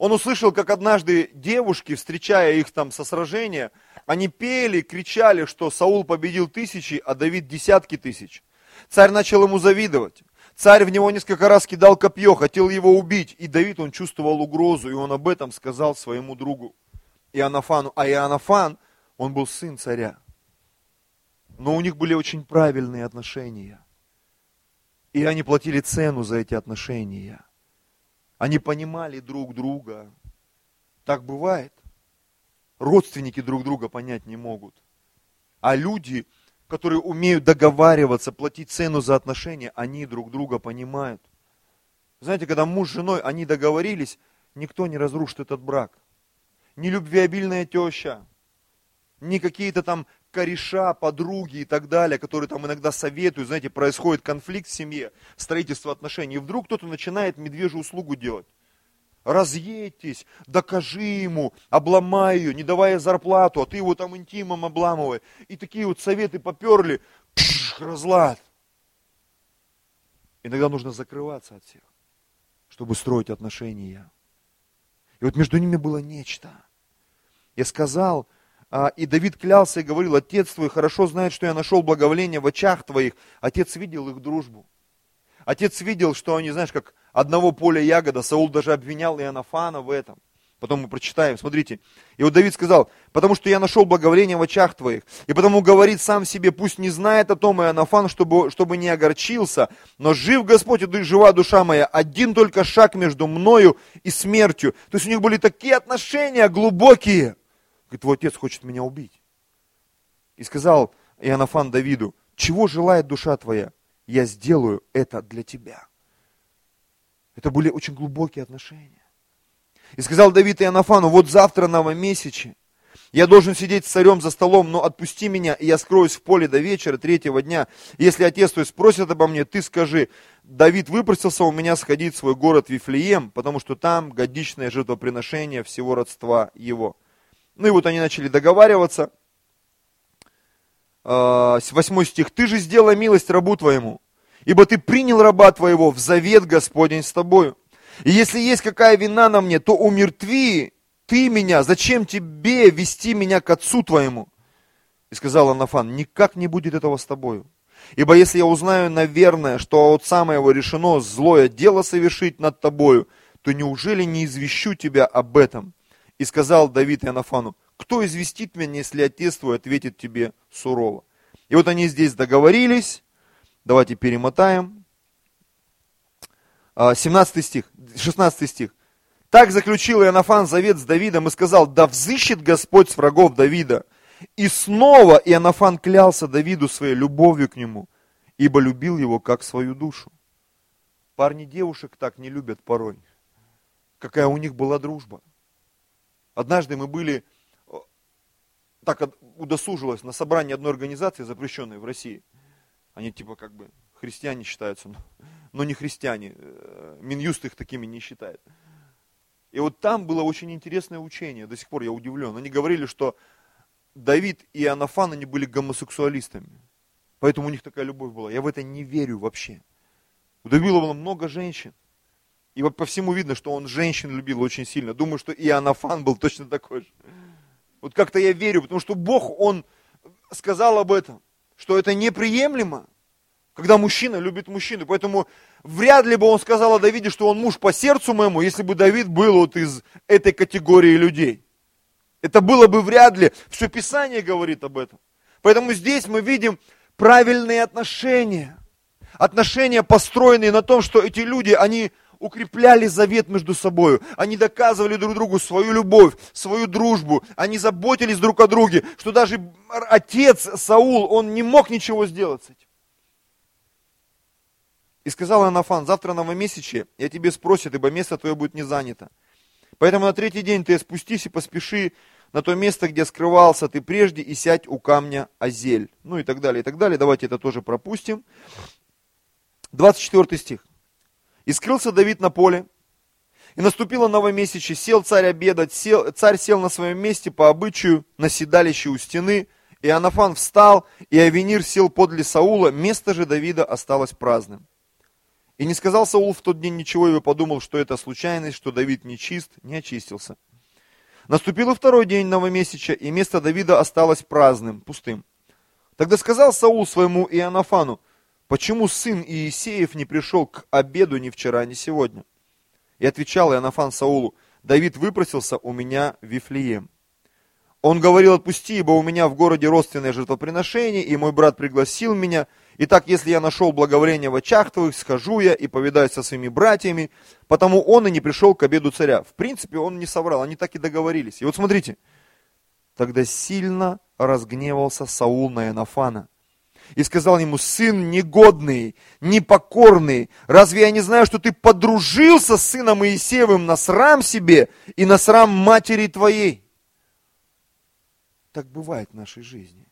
он услышал, как однажды девушки, встречая их там со сражения, они пели, кричали, что Саул победил тысячи, а Давид десятки тысяч. Царь начал ему завидовать. Царь в него несколько раз кидал копье, хотел его убить. И Давид, он чувствовал угрозу, и он об этом сказал своему другу Иоаннафану. А Иоаннафан, он был сын царя. Но у них были очень правильные отношения. И они платили цену за эти отношения. Они понимали друг друга. Так бывает. Родственники друг друга понять не могут. А люди, которые умеют договариваться, платить цену за отношения, они друг друга понимают. Знаете, когда муж с женой, они договорились, никто не разрушит этот брак. Ни любвеобильная теща, ни какие-то там кореша, подруги и так далее, которые там иногда советуют, знаете, происходит конфликт в семье, строительство отношений, и вдруг кто-то начинает медвежью услугу делать. Разъедьтесь, докажи ему, обломай ее, не давая зарплату, а ты его там интимом обламывай. И такие вот советы поперли, пш, разлад. Иногда нужно закрываться от всех, чтобы строить отношения. И вот между ними было нечто. Я сказал, и Давид клялся и говорил, отец твой хорошо знает, что я нашел благоволение в очах твоих. Отец видел их дружбу. Отец видел, что они, знаешь, как одного поля ягода. Саул даже обвинял Иоаннафана в этом. Потом мы прочитаем, смотрите. И вот Давид сказал, потому что я нашел благоволение в очах твоих. И потому говорит сам себе, пусть не знает о том Иоаннафан, чтобы, чтобы не огорчился. Но жив Господь, и жива душа моя. Один только шаг между мною и смертью. То есть у них были такие отношения глубокие. Говорит, твой отец хочет меня убить. И сказал Иоаннафан Давиду, чего желает душа твоя? Я сделаю это для тебя. Это были очень глубокие отношения. И сказал Давид Иоаннафану, вот завтра новомесяче, я должен сидеть с царем за столом, но отпусти меня, и я скроюсь в поле до вечера третьего дня. Если отец твой спросит обо мне, ты скажи, Давид выпросился у меня сходить в свой город Вифлеем, потому что там годичное жертвоприношение всего родства его. Ну и вот они начали договариваться. А, восьмой стих. «Ты же сделай милость рабу твоему, ибо ты принял раба твоего в завет Господень с тобою. И если есть какая вина на мне, то умертви ты меня, зачем тебе вести меня к отцу твоему?» И сказал Анафан, никак не будет этого с тобою. Ибо если я узнаю, наверное, что от самого решено злое дело совершить над тобою, то неужели не извещу тебя об этом? И сказал Давид Иоаннафану, кто известит меня, если отец твой ответит тебе сурово? И вот они здесь договорились. Давайте перемотаем. 17 а, стих, 16 стих. Так заключил Иоаннафан завет с Давидом и сказал, да взыщет Господь с врагов Давида. И снова Иоаннафан клялся Давиду своей любовью к нему, ибо любил его как свою душу. Парни девушек так не любят порой. Какая у них была дружба. Однажды мы были, так удосужилось, на собрании одной организации, запрещенной в России. Они типа как бы христиане считаются, но, но не христиане. Э, Минюст их такими не считает. И вот там было очень интересное учение, до сих пор я удивлен. Они говорили, что Давид и Анафан, они были гомосексуалистами. Поэтому у них такая любовь была. Я в это не верю вообще. У Давида было много женщин. И вот по всему видно, что он женщин любил очень сильно. Думаю, что и Анафан был точно такой же. Вот как-то я верю, потому что Бог, Он сказал об этом, что это неприемлемо, когда мужчина любит мужчину. Поэтому вряд ли бы он сказал о Давиде, что он муж по сердцу моему, если бы Давид был вот из этой категории людей. Это было бы вряд ли. Все Писание говорит об этом. Поэтому здесь мы видим правильные отношения. Отношения, построенные на том, что эти люди, они укрепляли завет между собой. Они доказывали друг другу свою любовь, свою дружбу. Они заботились друг о друге, что даже отец Саул, он не мог ничего сделать с этим. И сказал Анафан, завтра новомесячье, я тебе спросят, ибо место твое будет не занято. Поэтому на третий день ты спустись и поспеши на то место, где скрывался ты прежде, и сядь у камня Азель. Ну и так далее, и так далее. Давайте это тоже пропустим. 24 стих. И скрылся Давид на поле, и наступило новомесячье, сел царь обедать, сел, царь сел на своем месте по обычаю, на седалище у стены, и Анафан встал, и Авенир сел подле Саула, место же Давида осталось праздным. И не сказал Саул в тот день ничего, и подумал, что это случайность, что Давид не чист, не очистился. Наступил второй день новомесяча, и место Давида осталось праздным, пустым. Тогда сказал Саул своему Иоаннафану, почему сын Иисеев не пришел к обеду ни вчера, ни сегодня? И отвечал Иоаннафан Саулу, Давид выпросился у меня в Вифлеем. Он говорил, отпусти, ибо у меня в городе родственное жертвоприношение, и мой брат пригласил меня, Итак, если я нашел благоволение в очах твоих, схожу я и повидаюсь со своими братьями, потому он и не пришел к обеду царя. В принципе, он не соврал, они так и договорились. И вот смотрите, тогда сильно разгневался Саул на Иоаннафана и сказал ему, сын негодный, непокорный, разве я не знаю, что ты подружился с сыном Иисеевым на срам себе и на срам матери твоей? Так бывает в нашей жизни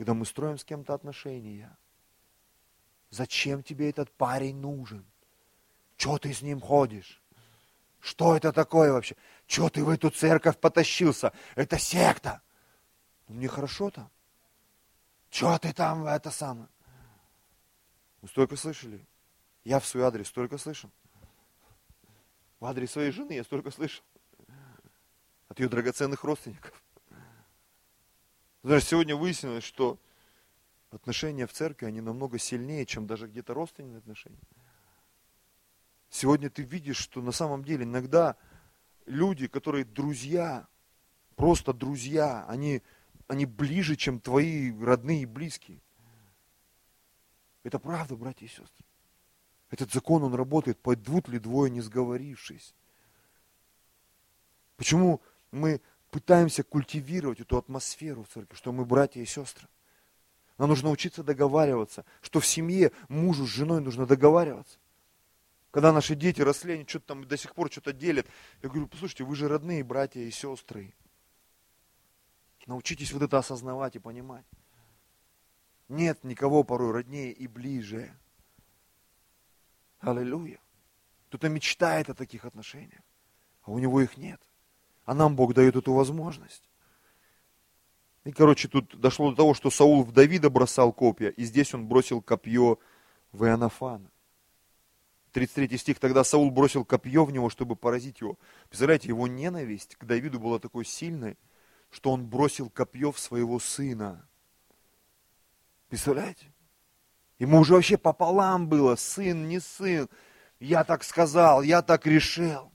когда мы строим с кем-то отношения. Зачем тебе этот парень нужен? Что ты с ним ходишь? Что это такое вообще? Что ты в эту церковь потащился? Это секта. Ну, мне хорошо там. Что ты там это самое? Вы столько слышали? Я в свой адрес столько слышал. В адрес своей жены я столько слышал. От ее драгоценных родственников. Знаешь, сегодня выяснилось, что отношения в церкви, они намного сильнее, чем даже где-то родственные отношения. Сегодня ты видишь, что на самом деле иногда люди, которые друзья, просто друзья, они, они ближе, чем твои родные и близкие. Это правда, братья и сестры. Этот закон, он работает, пойдут ли двое, не сговорившись. Почему мы пытаемся культивировать эту атмосферу в церкви, что мы братья и сестры. Нам нужно учиться договариваться, что в семье мужу с женой нужно договариваться. Когда наши дети росли, они что-то там до сих пор что-то делят. Я говорю, послушайте, вы же родные братья и сестры. Научитесь вот это осознавать и понимать. Нет никого порой роднее и ближе. Аллилуйя. Кто-то мечтает о таких отношениях, а у него их нет. А нам Бог дает эту возможность. И, короче, тут дошло до того, что Саул в Давида бросал копья, и здесь он бросил копье в Иоаннафана. 33 стих, тогда Саул бросил копье в него, чтобы поразить его. Представляете, его ненависть к Давиду была такой сильной, что он бросил копье в своего сына. Представляете? Ему уже вообще пополам было, сын, не сын. Я так сказал, я так решил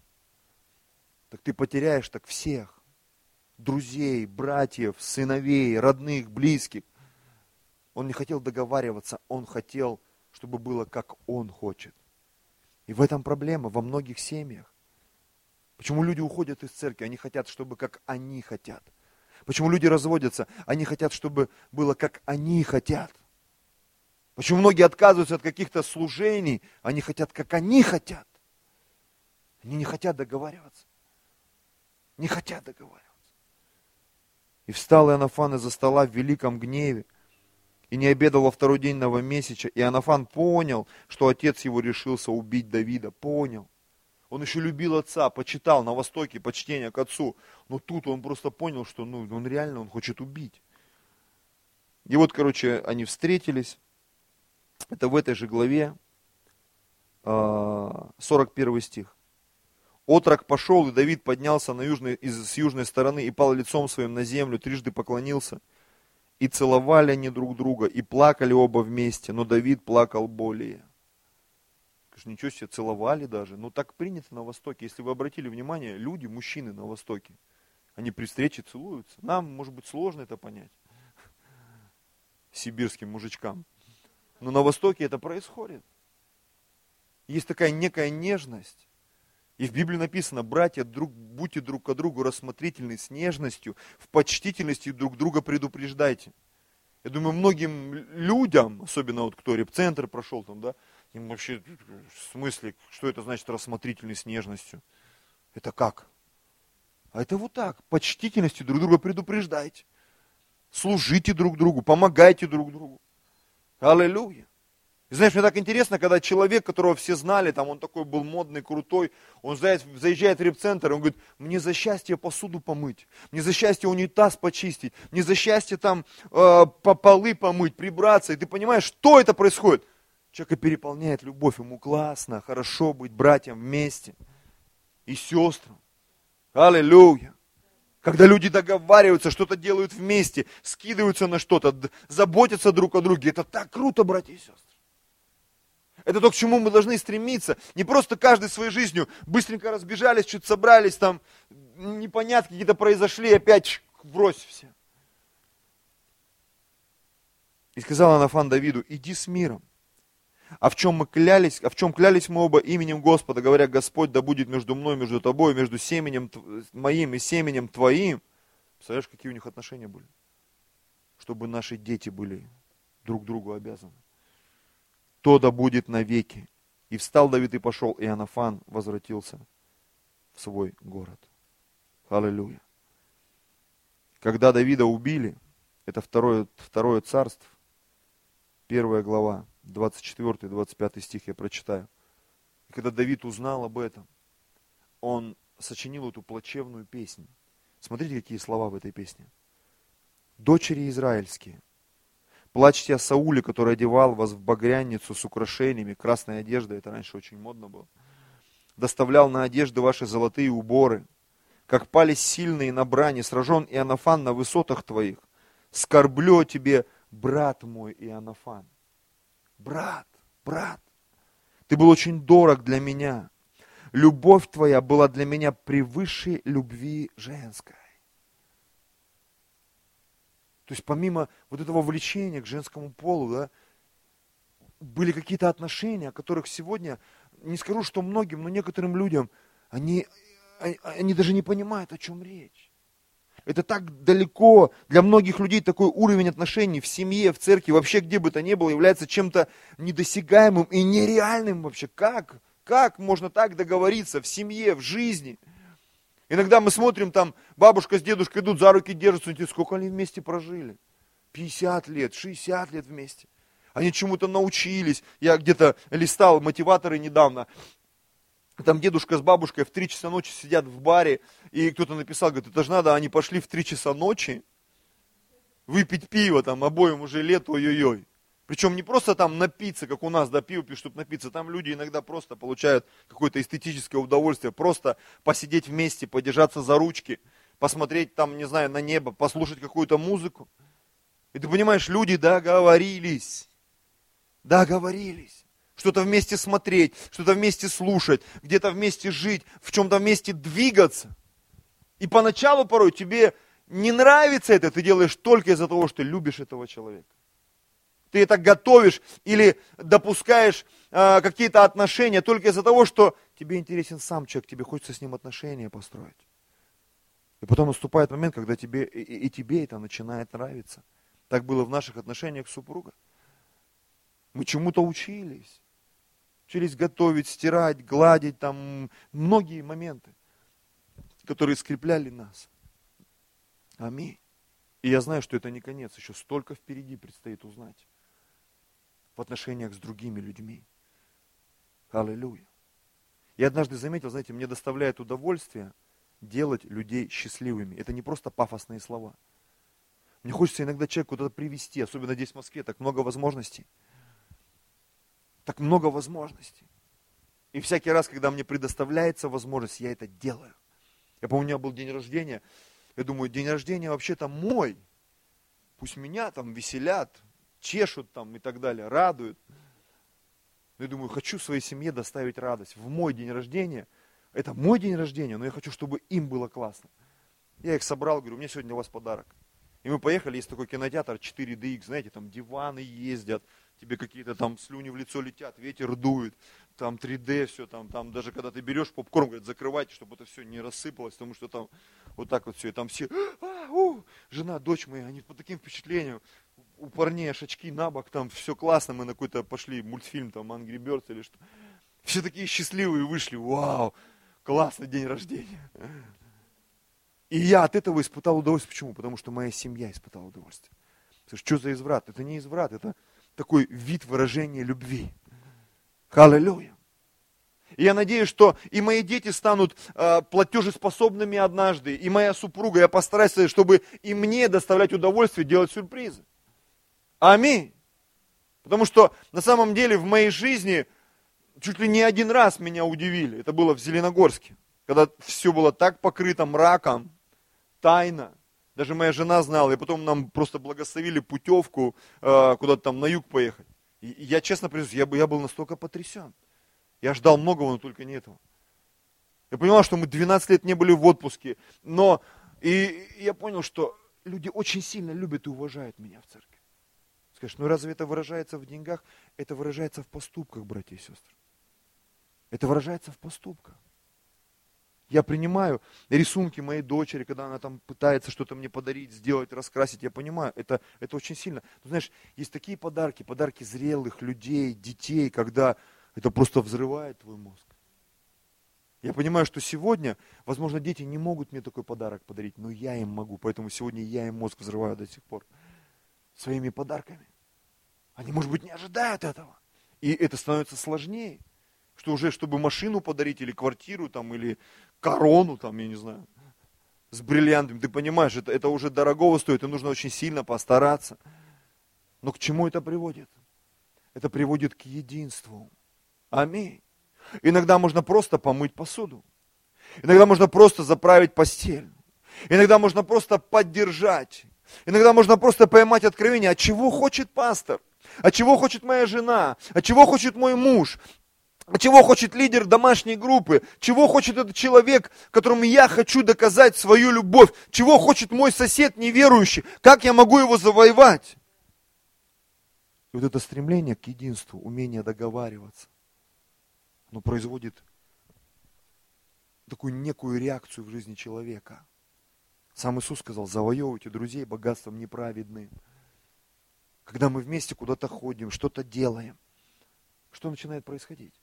так ты потеряешь так всех. Друзей, братьев, сыновей, родных, близких. Он не хотел договариваться, он хотел, чтобы было как он хочет. И в этом проблема во многих семьях. Почему люди уходят из церкви? Они хотят, чтобы как они хотят. Почему люди разводятся? Они хотят, чтобы было как они хотят. Почему многие отказываются от каких-то служений? Они хотят, как они хотят. Они не хотят договариваться не хотят договариваться. И встал Иоаннафан из-за стола в великом гневе, и не обедал во второй день новомесяча. И Иоаннафан понял, что отец его решился убить Давида. Понял. Он еще любил отца, почитал на Востоке почтение к отцу. Но тут он просто понял, что ну, он реально он хочет убить. И вот, короче, они встретились. Это в этой же главе, 41 а, стих. Отрок пошел, и Давид поднялся на южной, из, с южной стороны и пал лицом своим на землю, трижды поклонился. И целовали они друг друга, и плакали оба вместе, но Давид плакал более. Конечно, ничего себе, целовали даже. Ну, так принято на Востоке. Если вы обратили внимание, люди, мужчины на Востоке, они при встрече целуются. Нам, может быть, сложно это понять. [LAUGHS] Сибирским мужичкам. Но на Востоке это происходит. Есть такая некая нежность. И в Библии написано, братья, друг, будьте друг к другу рассмотрительны с нежностью, в почтительности друг друга предупреждайте. Я думаю, многим людям, особенно вот кто репцентр прошел там, да, им вообще, в смысле, что это значит рассмотрительный с нежностью? Это как? А это вот так, почтительностью друг друга предупреждайте. Служите друг другу, помогайте друг другу. Аллилуйя. И знаешь, мне так интересно, когда человек, которого все знали, там он такой был модный, крутой, он заезжает в репцентр, он говорит, мне за счастье посуду помыть, мне за счастье унитаз почистить, мне за счастье там э, полы помыть, прибраться. И ты понимаешь, что это происходит? Человека переполняет любовь, ему классно, хорошо быть братьям вместе и сестрам. Аллилуйя. Когда люди договариваются, что-то делают вместе, скидываются на что-то, заботятся друг о друге, это так круто, братья и сестры. Это то, к чему мы должны стремиться. Не просто каждый своей жизнью быстренько разбежались, чуть собрались, там непонятки какие-то произошли, опять брось все. И сказал Анафан Давиду, иди с миром. А в чем мы клялись, а в чем клялись мы оба именем Господа, говоря, Господь да будет между мной, между тобой, между семенем моим и семенем твоим. Представляешь, какие у них отношения были? Чтобы наши дети были друг другу обязаны. То да будет навеки. И встал Давид и пошел, и Анафан возвратился в свой город. Аллилуйя. Когда Давида убили, это второе, второе царство, первая глава, 24-25 стих я прочитаю. И когда Давид узнал об этом, он сочинил эту плачевную песню. Смотрите, какие слова в этой песне. «Дочери израильские, плачьте о Сауле, который одевал вас в багряницу с украшениями, красной одеждой, это раньше очень модно было, доставлял на одежды ваши золотые уборы, как пали сильные на брани, сражен Иоаннафан на высотах твоих. Скорблю тебе, брат мой Иоаннафан брат, брат, ты был очень дорог для меня. Любовь твоя была для меня превыше любви женской. То есть помимо вот этого влечения к женскому полу, да, были какие-то отношения, о которых сегодня, не скажу, что многим, но некоторым людям, они, они, даже не понимают, о чем речь. Это так далеко для многих людей такой уровень отношений в семье, в церкви, вообще где бы то ни было, является чем-то недосягаемым и нереальным вообще. Как? Как можно так договориться в семье, в жизни? Иногда мы смотрим, там бабушка с дедушкой идут, за руки держатся, и сколько они вместе прожили? 50 лет, 60 лет вместе. Они чему-то научились. Я где-то листал мотиваторы недавно. Там дедушка с бабушкой в 3 часа ночи сидят в баре, и кто-то написал, говорит, это же надо, они пошли в 3 часа ночи выпить пиво, там обоим уже лет, ой-ой-ой. Причем не просто там напиться, как у нас, да, пиво пьют, чтобы напиться. Там люди иногда просто получают какое-то эстетическое удовольствие. Просто посидеть вместе, подержаться за ручки, посмотреть там, не знаю, на небо, послушать какую-то музыку. И ты понимаешь, люди договорились. Договорились что-то вместе смотреть, что-то вместе слушать, где-то вместе жить, в чем-то вместе двигаться. И поначалу порой тебе не нравится это, ты делаешь только из-за того, что любишь этого человека. Ты это готовишь или допускаешь э, какие-то отношения только из-за того, что тебе интересен сам человек, тебе хочется с ним отношения построить. И потом наступает момент, когда тебе и, и тебе это начинает нравиться. Так было в наших отношениях с супругой. Мы чему-то учились учились готовить, стирать, гладить, там многие моменты, которые скрепляли нас. Аминь. И я знаю, что это не конец, еще столько впереди предстоит узнать в отношениях с другими людьми. Аллилуйя. Я однажды заметил, знаете, мне доставляет удовольствие делать людей счастливыми. Это не просто пафосные слова. Мне хочется иногда человека куда-то привести, особенно здесь в Москве, так много возможностей. Так много возможностей. И всякий раз, когда мне предоставляется возможность, я это делаю. Я помню, у меня был день рождения. Я думаю, день рождения вообще-то мой. Пусть меня там веселят, чешут там и так далее, радуют. Но я думаю, хочу своей семье доставить радость. В мой день рождения, это мой день рождения, но я хочу, чтобы им было классно. Я их собрал, говорю, у меня сегодня у вас подарок. И мы поехали, есть такой кинотеатр 4DX, знаете, там диваны ездят, тебе какие-то там слюни в лицо летят, ветер дует, там 3D все, там, там даже когда ты берешь попкорн, говорят, закрывайте, чтобы это все не рассыпалось, потому что там вот так вот все, и там все, а, у, жена, дочь моя, они под таким впечатлением, у парней аж очки на бок, там все классно, мы на какой-то пошли мультфильм, там Angry Birds или что. Все такие счастливые вышли, вау, классный день рождения. И я от этого испытал удовольствие. Почему? Потому что моя семья испытала удовольствие. Слушай, что за изврат? Это не изврат, это такой вид выражения любви. Аллилуйя. Я надеюсь, что и мои дети станут э, платежеспособными однажды, и моя супруга, я постараюсь, чтобы и мне доставлять удовольствие делать сюрпризы. Аминь. Потому что на самом деле в моей жизни чуть ли не один раз меня удивили. Это было в Зеленогорске, когда все было так покрыто мраком, тайна. Даже моя жена знала, и потом нам просто благословили путевку э, куда-то там на юг поехать. Я честно признаюсь, я, я был настолько потрясен. Я ждал многого, но только не этого. Я понимал, что мы 12 лет не были в отпуске, но и я понял, что люди очень сильно любят и уважают меня в церкви. Скажешь, ну разве это выражается в деньгах? Это выражается в поступках, братья и сестры. Это выражается в поступках. Я принимаю рисунки моей дочери, когда она там пытается что-то мне подарить, сделать, раскрасить. Я понимаю, это, это очень сильно. Но знаешь, есть такие подарки, подарки зрелых людей, детей, когда это просто взрывает твой мозг. Я понимаю, что сегодня, возможно, дети не могут мне такой подарок подарить, но я им могу, поэтому сегодня я им мозг взрываю до сих пор своими подарками. Они, может быть, не ожидают этого. И это становится сложнее. Что уже, чтобы машину подарить, или квартиру, там, или корону, там, я не знаю, с бриллиантами, ты понимаешь, это, это уже дорогого стоит, и нужно очень сильно постараться. Но к чему это приводит? Это приводит к единству. Аминь. Иногда можно просто помыть посуду. Иногда можно просто заправить постель. Иногда можно просто поддержать. Иногда можно просто поймать откровение, от чего хочет пастор, от чего хочет моя жена, от чего хочет мой муж, чего хочет лидер домашней группы, чего хочет этот человек, которому я хочу доказать свою любовь, чего хочет мой сосед неверующий, как я могу его завоевать. И вот это стремление к единству, умение договариваться, оно производит такую некую реакцию в жизни человека – сам Иисус сказал, завоевывайте друзей богатством неправедным. Когда мы вместе куда-то ходим, что-то делаем, что начинает происходить?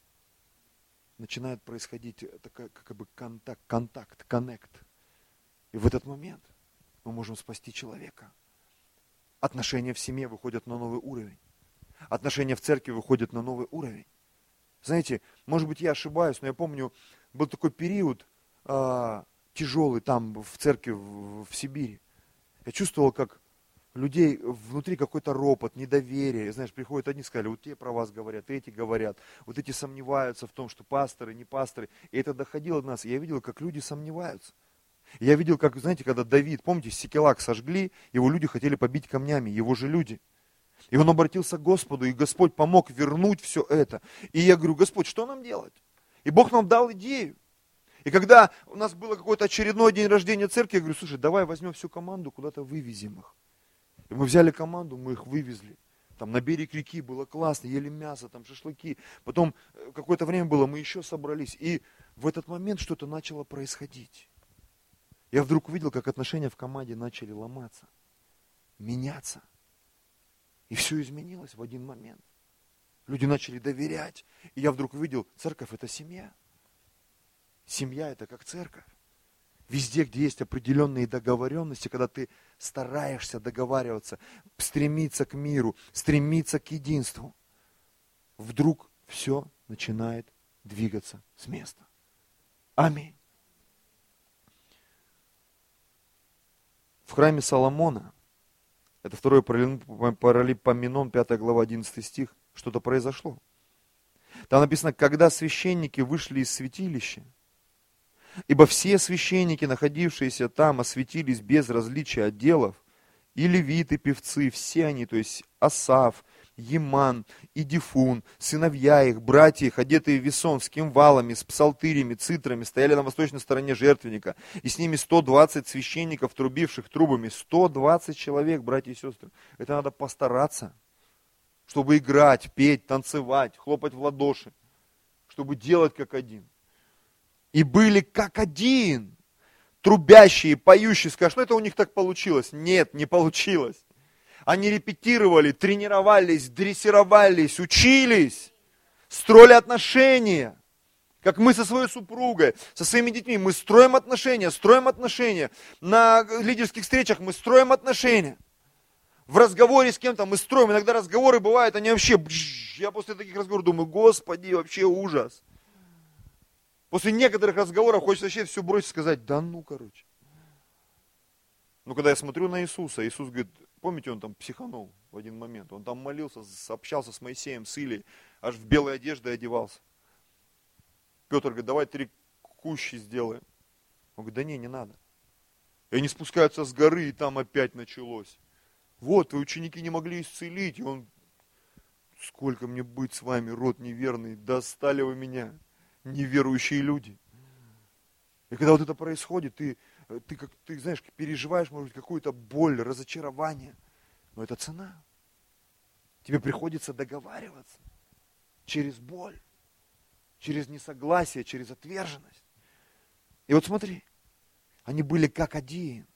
Начинает происходить такая, как бы контакт, контакт, коннект. И в этот момент мы можем спасти человека. Отношения в семье выходят на новый уровень. Отношения в церкви выходят на новый уровень. Знаете, может быть, я ошибаюсь, но я помню, был такой период, а, тяжелый там в церкви в, в Сибири. Я чувствовал, как людей внутри какой-то ропот, недоверие. Знаешь, приходят одни, сказали, вот те про вас говорят, эти говорят, вот эти сомневаются в том, что пасторы, не пасторы. И это доходило до нас. И я видел, как люди сомневаются. Я видел, как, знаете, когда Давид, помните, Секелак сожгли, его люди хотели побить камнями, его же люди. И он обратился к Господу, и Господь помог вернуть все это. И я говорю, Господь, что нам делать? И Бог нам дал идею. И когда у нас было какой-то очередной день рождения церкви, я говорю, слушай, давай возьмем всю команду, куда-то вывезем их. И мы взяли команду, мы их вывезли. Там на берег реки было классно, ели мясо, там шашлыки. Потом э, какое-то время было, мы еще собрались. И в этот момент что-то начало происходить. Я вдруг увидел, как отношения в команде начали ломаться, меняться. И все изменилось в один момент. Люди начали доверять. И я вдруг увидел, церковь это семья. Семья это как церковь. Везде, где есть определенные договоренности, когда ты стараешься договариваться, стремиться к миру, стремиться к единству, вдруг все начинает двигаться с места. Аминь. В храме Соломона Это второй паралипоменон, 5 глава, 11 стих. Что-то произошло. Там написано, когда священники вышли из святилища, ибо все священники, находившиеся там, осветились без различия отделов, и левиты, певцы, все они, то есть Асав, Еман и Дифун, сыновья их, братья их, одетые в весон, с кимвалами, с псалтырями, цитрами, стояли на восточной стороне жертвенника, и с ними 120 священников, трубивших трубами. 120 человек, братья и сестры. Это надо постараться, чтобы играть, петь, танцевать, хлопать в ладоши, чтобы делать как один. И были как один, трубящие, поющие. Скажешь, ну это у них так получилось. Нет, не получилось. Они репетировали, тренировались, дрессировались, учились, строили отношения. Как мы со своей супругой, со своими детьми, мы строим отношения, строим отношения. На лидерских встречах мы строим отношения. В разговоре с кем-то мы строим. Иногда разговоры бывают, они вообще... Я после таких разговоров думаю, господи, вообще ужас. После некоторых разговоров хочется вообще все бросить и сказать, да ну, короче. Но когда я смотрю на Иисуса, Иисус говорит, Помните, он там психанул в один момент. Он там молился, общался с Моисеем, с Илией, аж в белой одежды одевался. Петр говорит, давай три кущи сделаем. Он говорит, да не, не надо. И они спускаются с горы, и там опять началось. Вот, твои ученики не могли исцелить. И он, сколько мне быть с вами, род неверный, достали вы меня, неверующие люди. И когда вот это происходит, ты Э, ты, как, ты знаешь, переживаешь, может быть, какую-то боль, разочарование. Но это цена. Тебе приходится договариваться через боль, через несогласие, через отверженность. И вот смотри, они были как один,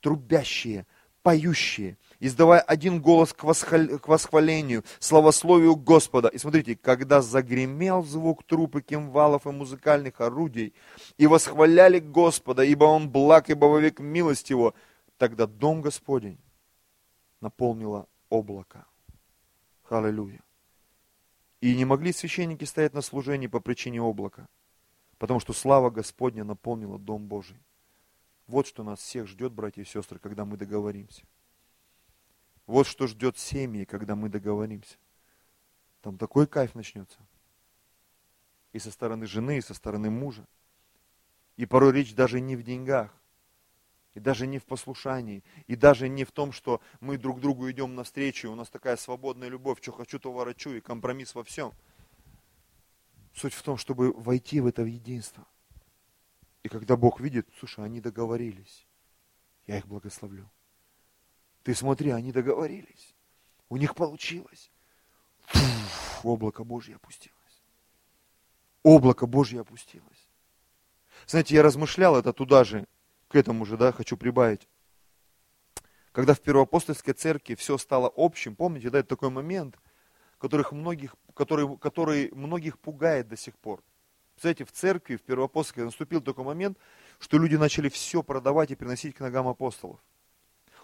трубящие, поющие, издавая один голос к, восхвал... к восхвалению, славословию Господа. И смотрите, когда загремел звук трупы кимвалов и музыкальных орудий, и восхваляли Господа, ибо Он благ, ибо вовек милость Его, тогда дом Господень наполнило облако. Аллилуйя. И не могли священники стоять на служении по причине облака, потому что слава Господня наполнила Дом Божий. Вот что нас всех ждет, братья и сестры, когда мы договоримся. Вот что ждет семьи, когда мы договоримся. Там такой кайф начнется. И со стороны жены, и со стороны мужа. И порой речь даже не в деньгах, и даже не в послушании, и даже не в том, что мы друг другу идем навстречу, и у нас такая свободная любовь, что хочу, то ворочу, и компромисс во всем. Суть в том, чтобы войти в это единство – и когда Бог видит, слушай, они договорились, я их благословлю. Ты смотри, они договорились. У них получилось. Фух, облако Божье опустилось. Облако Божье опустилось. Знаете, я размышлял это туда же, к этому же, да, хочу прибавить. Когда в Первоапостольской церкви все стало общим, помните, да, это такой момент, которых многих, который, который многих пугает до сих пор. Знаете, в церкви, в Первоапостольской наступил такой момент, что люди начали все продавать и приносить к ногам апостолов.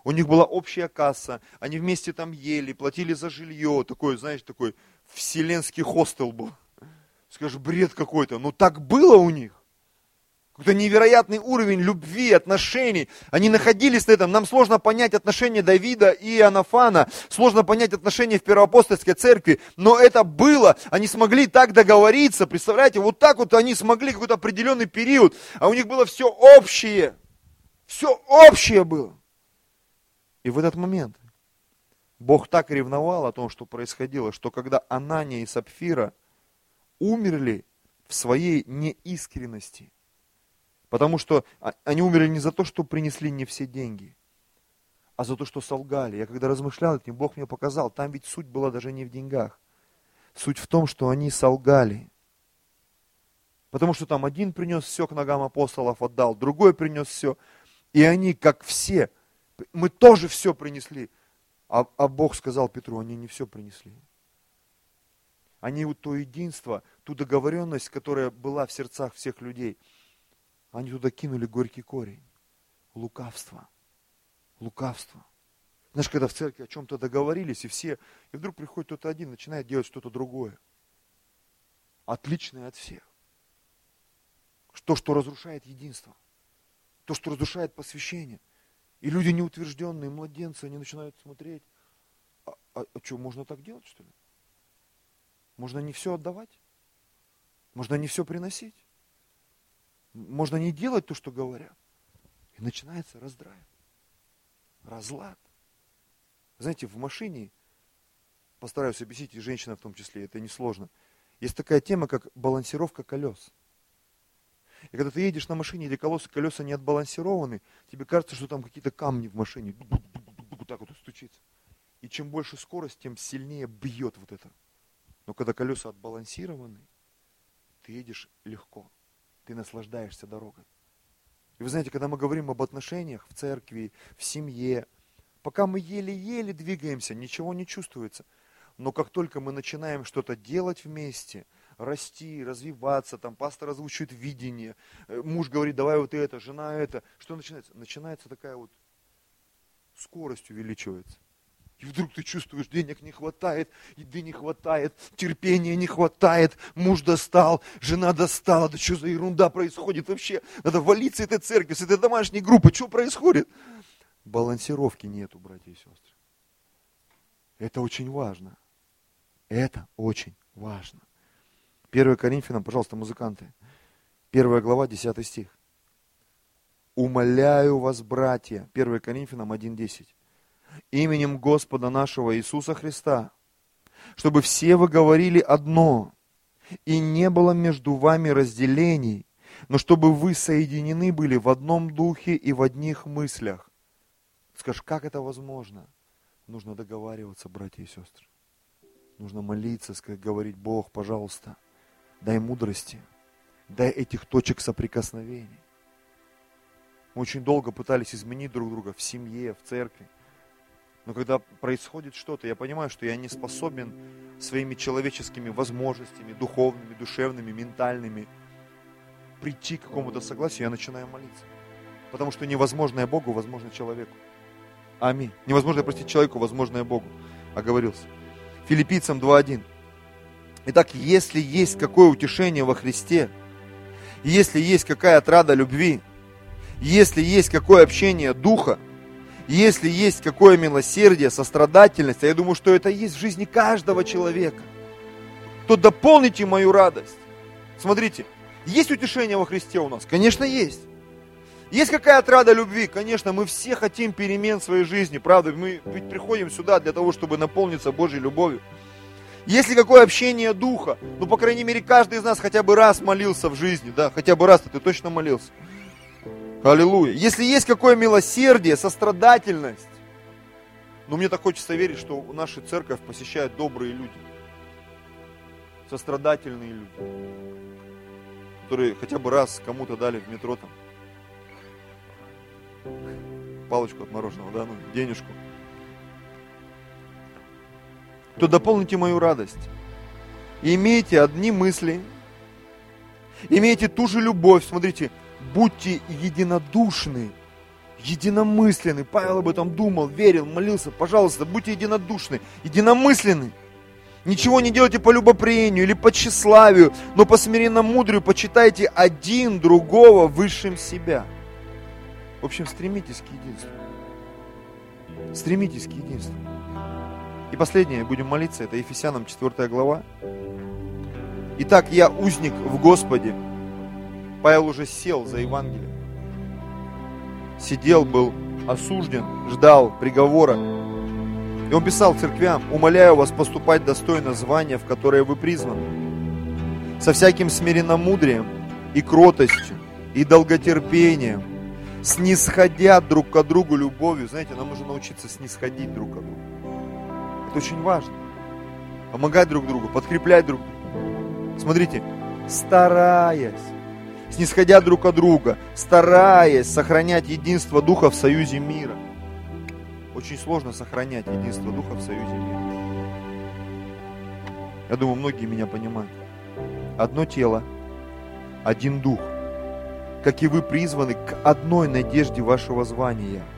У них была общая касса, они вместе там ели, платили за жилье, такой, знаешь, такой вселенский хостел был. Скажешь, бред какой-то, но так было у них. Какой-то невероятный уровень любви, отношений. Они находились на этом. Нам сложно понять отношения Давида и Анафана. Сложно понять отношения в Первоапостольской церкви. Но это было. Они смогли так договориться. Представляете, вот так вот они смогли какой-то определенный период. А у них было все общее. Все общее было. И в этот момент Бог так ревновал о том, что происходило, что когда Анания и Сапфира умерли в своей неискренности – Потому что а, они умерли не за то, что принесли не все деньги, а за то, что солгали. Я когда размышлял над этим, Бог мне показал, там ведь суть была даже не в деньгах. Суть в том, что они солгали. Потому что там один принес все к ногам апостолов, отдал, другой принес все. И они, как все, мы тоже все принесли. А, а Бог сказал Петру, они не все принесли. Они вот то единство, ту договоренность, которая была в сердцах всех людей – они туда кинули горький корень. Лукавство. Лукавство. Знаешь, когда в церкви о чем-то договорились, и все, и вдруг приходит кто-то один, начинает делать что-то другое. Отличное от всех. То, что разрушает единство. То, что разрушает посвящение. И люди неутвержденные, младенцы, они начинают смотреть. А, а, а что, можно так делать, что ли? Можно не все отдавать? Можно не все приносить? Можно не делать то, что говорят? И начинается раздрай, разлад. Знаете, в машине, постараюсь объяснить, и женщина в том числе, это несложно, есть такая тема, как балансировка колес. И когда ты едешь на машине, или колеса, колеса не отбалансированы, тебе кажется, что там какие-то камни в машине, так вот стучится. И чем больше скорость, тем сильнее бьет вот это. Но когда колеса отбалансированы, ты едешь легко, ты наслаждаешься дорогой. И вы знаете, когда мы говорим об отношениях в церкви, в семье, пока мы еле-еле двигаемся, ничего не чувствуется. Но как только мы начинаем что-то делать вместе, расти, развиваться, там пастор озвучивает видение, э, муж говорит, давай вот это, жена это, что начинается? Начинается такая вот скорость увеличивается. И вдруг ты чувствуешь, денег не хватает, еды не хватает, терпения не хватает, муж достал, жена достала, да что за ерунда происходит вообще? Надо валиться этой церкви, с этой домашней группы, что происходит? Балансировки нету, братья и сестры. Это очень важно. Это очень важно. 1 Коринфянам, пожалуйста, музыканты. Первая глава, 10 стих. «Умоляю вас, братья», 1 Коринфянам 1.10, «именем Господа нашего Иисуса Христа, чтобы все вы говорили одно, и не было между вами разделений, но чтобы вы соединены были в одном духе и в одних мыслях». Скажешь, как это возможно? Нужно договариваться, братья и сестры. Нужно молиться, сказать, говорить, Бог, пожалуйста, дай мудрости, дай этих точек соприкосновений. Мы очень долго пытались изменить друг друга в семье, в церкви. Но когда происходит что-то, я понимаю, что я не способен своими человеческими возможностями, духовными, душевными, ментальными, прийти к какому-то согласию, я начинаю молиться. Потому что невозможное Богу, возможно человеку. Аминь. Невозможно простить человеку, возможное Богу. Оговорился. Филиппийцам 2.1. Итак, если есть какое утешение во Христе, если есть какая отрада любви, если есть какое общение духа, если есть какое милосердие, сострадательность, а я думаю, что это есть в жизни каждого человека, то дополните мою радость. Смотрите, есть утешение во Христе у нас? Конечно, есть. Есть какая отрада любви? Конечно, мы все хотим перемен в своей жизни, правда? Мы ведь приходим сюда для того, чтобы наполниться Божьей любовью. Есть ли какое общение духа? Ну, по крайней мере, каждый из нас хотя бы раз молился в жизни, да, хотя бы раз ты точно молился. Аллилуйя. Если есть какое милосердие, сострадательность, ну, мне так хочется верить, что нашу церковь посещают добрые люди, сострадательные люди, которые хотя бы раз кому-то дали в метро там. Палочку от мороженого, да, ну, денежку. То дополните мою радость. Имейте одни мысли, имейте ту же любовь, смотрите, будьте единодушны, единомысленны. Павел об этом думал, верил, молился. Пожалуйста, будьте единодушны, единомысленны. Ничего не делайте по любопрению или по тщеславию, но по смиренному мудрию почитайте один другого высшим себя. В общем, стремитесь к единству. Стремитесь к единству. И последнее, будем молиться, это Ефесянам 4 глава. Итак, я узник в Господе. Павел уже сел за Евангелие. Сидел, был осужден, ждал приговора. И он писал церквям, умоляю вас поступать достойно звания, в которое вы призваны. Со всяким смиренномудрием и кротостью, и долготерпением, снисходя друг к другу любовью. Знаете, нам нужно научиться снисходить друг к другу. Это очень важно. Помогать друг другу, подкреплять друг друга. Смотрите, стараясь, снисходя друг от друга, стараясь сохранять единство Духа в союзе мира. Очень сложно сохранять единство Духа в союзе мира. Я думаю, многие меня понимают. Одно тело, один дух, как и вы призваны к одной надежде вашего звания –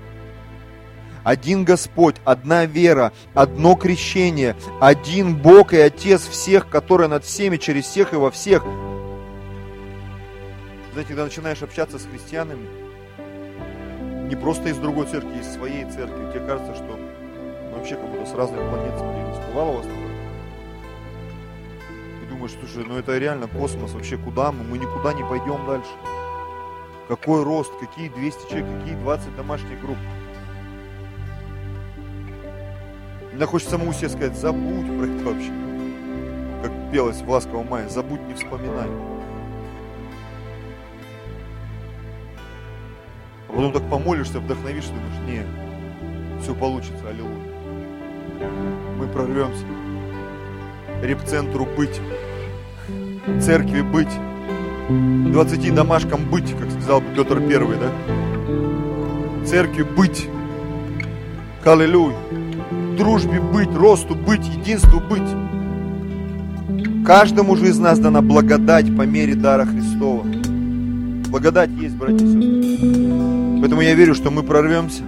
один Господь, одна вера, одно крещение, один Бог и Отец всех, который над всеми, через всех и во всех. Знаете, когда начинаешь общаться с христианами, не просто из другой церкви, из своей церкви. Тебе кажется, что мы вообще как будто с разных планет сплелись. Бывало у вас такое? И думаешь, слушай, ну это реально космос, вообще куда мы? Мы никуда не пойдем дальше. Какой рост, какие 200 человек, какие 20 домашних групп. Мне хочется самому себе сказать, забудь про это вообще. Как пелось в ласковом мае, забудь, не вспоминай. Потом так помолишься, вдохновишься, думаешь, не, все получится, аллилуйя. Мы прорвемся. Репцентру быть, церкви быть, 20 домашкам быть, как сказал Петр Первый, да? Церкви быть. Аллилуйя. Дружбе быть, росту быть, единству быть. Каждому же из нас дана благодать по мере дара Христова. Благодать есть, братья и сестры. Поэтому я верю, что мы прорвемся.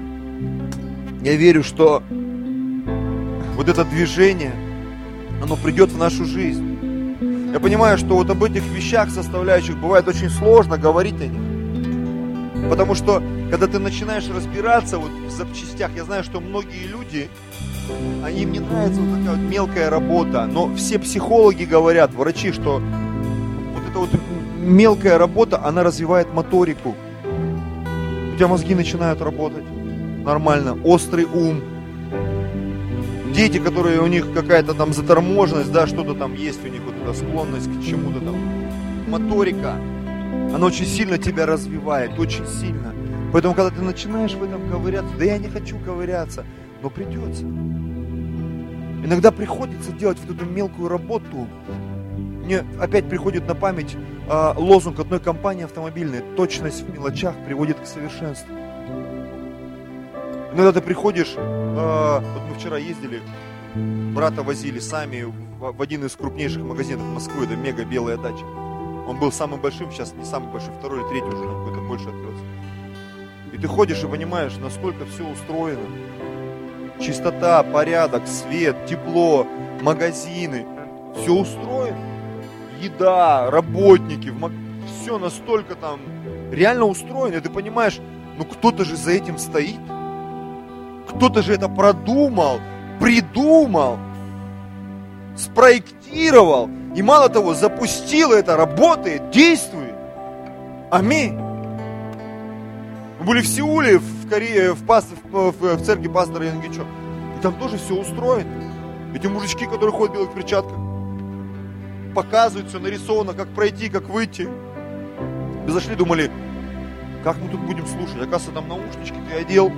Я верю, что вот это движение, оно придет в нашу жизнь. Я понимаю, что вот об этих вещах составляющих бывает очень сложно говорить о них. Потому что, когда ты начинаешь разбираться вот в запчастях, я знаю, что многие люди, они им не нравится вот такая вот мелкая работа, но все психологи говорят, врачи, что вот эта вот мелкая работа, она развивает моторику. Тебя мозги начинают работать нормально, острый ум, дети, которые у них какая-то там заторможенность, да, что-то там есть у них, вот эта склонность к чему-то там, моторика, она очень сильно тебя развивает, очень сильно. Поэтому, когда ты начинаешь в этом ковыряться, да я не хочу ковыряться, но придется. Иногда приходится делать вот эту мелкую работу. Мне опять приходит на память э, лозунг одной компании автомобильной. Точность в мелочах приводит к совершенству. Иногда ты приходишь, э, вот мы вчера ездили, брата возили сами в, в один из крупнейших магазинов Москвы, это мега белая дача. Он был самым большим, сейчас не самый большой, второй или третий уже какой-то больше открылся. И ты ходишь и понимаешь, насколько все устроено. Чистота, порядок, свет, тепло, магазины. Все устроено. Еда, работники, все настолько там реально устроено. И ты понимаешь, ну кто-то же за этим стоит. Кто-то же это продумал, придумал, спроектировал. И мало того, запустил это, работает, действует. Аминь. Мы были в Сеуле, в Корее, в, пас, в, в, в церкви пастора Янгичо. И там тоже все устроено. Эти мужички, которые ходят в белых перчатках, показывают все нарисовано, как пройти, как выйти. Мы зашли, думали, как мы тут будем слушать? Оказывается, там наушнички ты одел,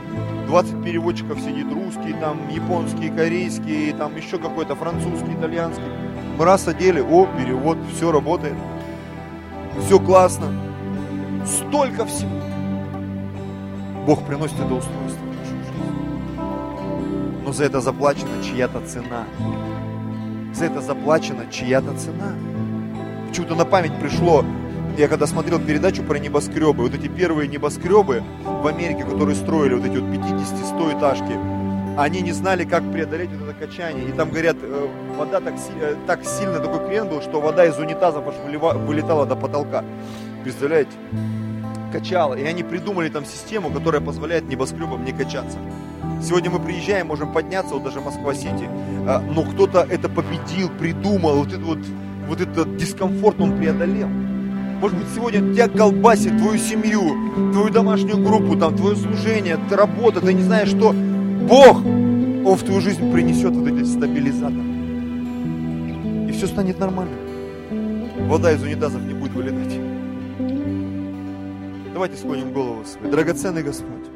20 переводчиков сидит, русский, там, японский, корейский, там, еще какой-то французский, итальянский. Мы раз одели, о, перевод, все работает. Все классно. Столько всего. Бог приносит это устройство в нашу жизнь. Но за это заплачена чья-то цена. За это заплачена чья-то цена. Почему-то на память пришло я когда смотрел передачу про небоскребы, вот эти первые небоскребы в Америке, которые строили вот эти вот 50-100 этажки, они не знали, как преодолеть это качание. И там, говорят, э, вода так, э, так сильно, такой крен был, что вода из унитазов аж вылетала до потолка. Представляете? Качала. И они придумали там систему, которая позволяет небоскребам не качаться. Сегодня мы приезжаем, можем подняться, вот даже Москва-Сити, а, но кто-то это победил, придумал, вот этот вот, вот этот дискомфорт он преодолел. Может быть, сегодня тебя колбасит, твою семью, твою домашнюю группу, там, твое служение, работа, ты не знаешь, что Бог, Он в твою жизнь принесет вот эти стабилизаторы. И все станет нормально. Вода из унитазов не будет вылетать. Давайте склоним голову свою. Драгоценный Господь,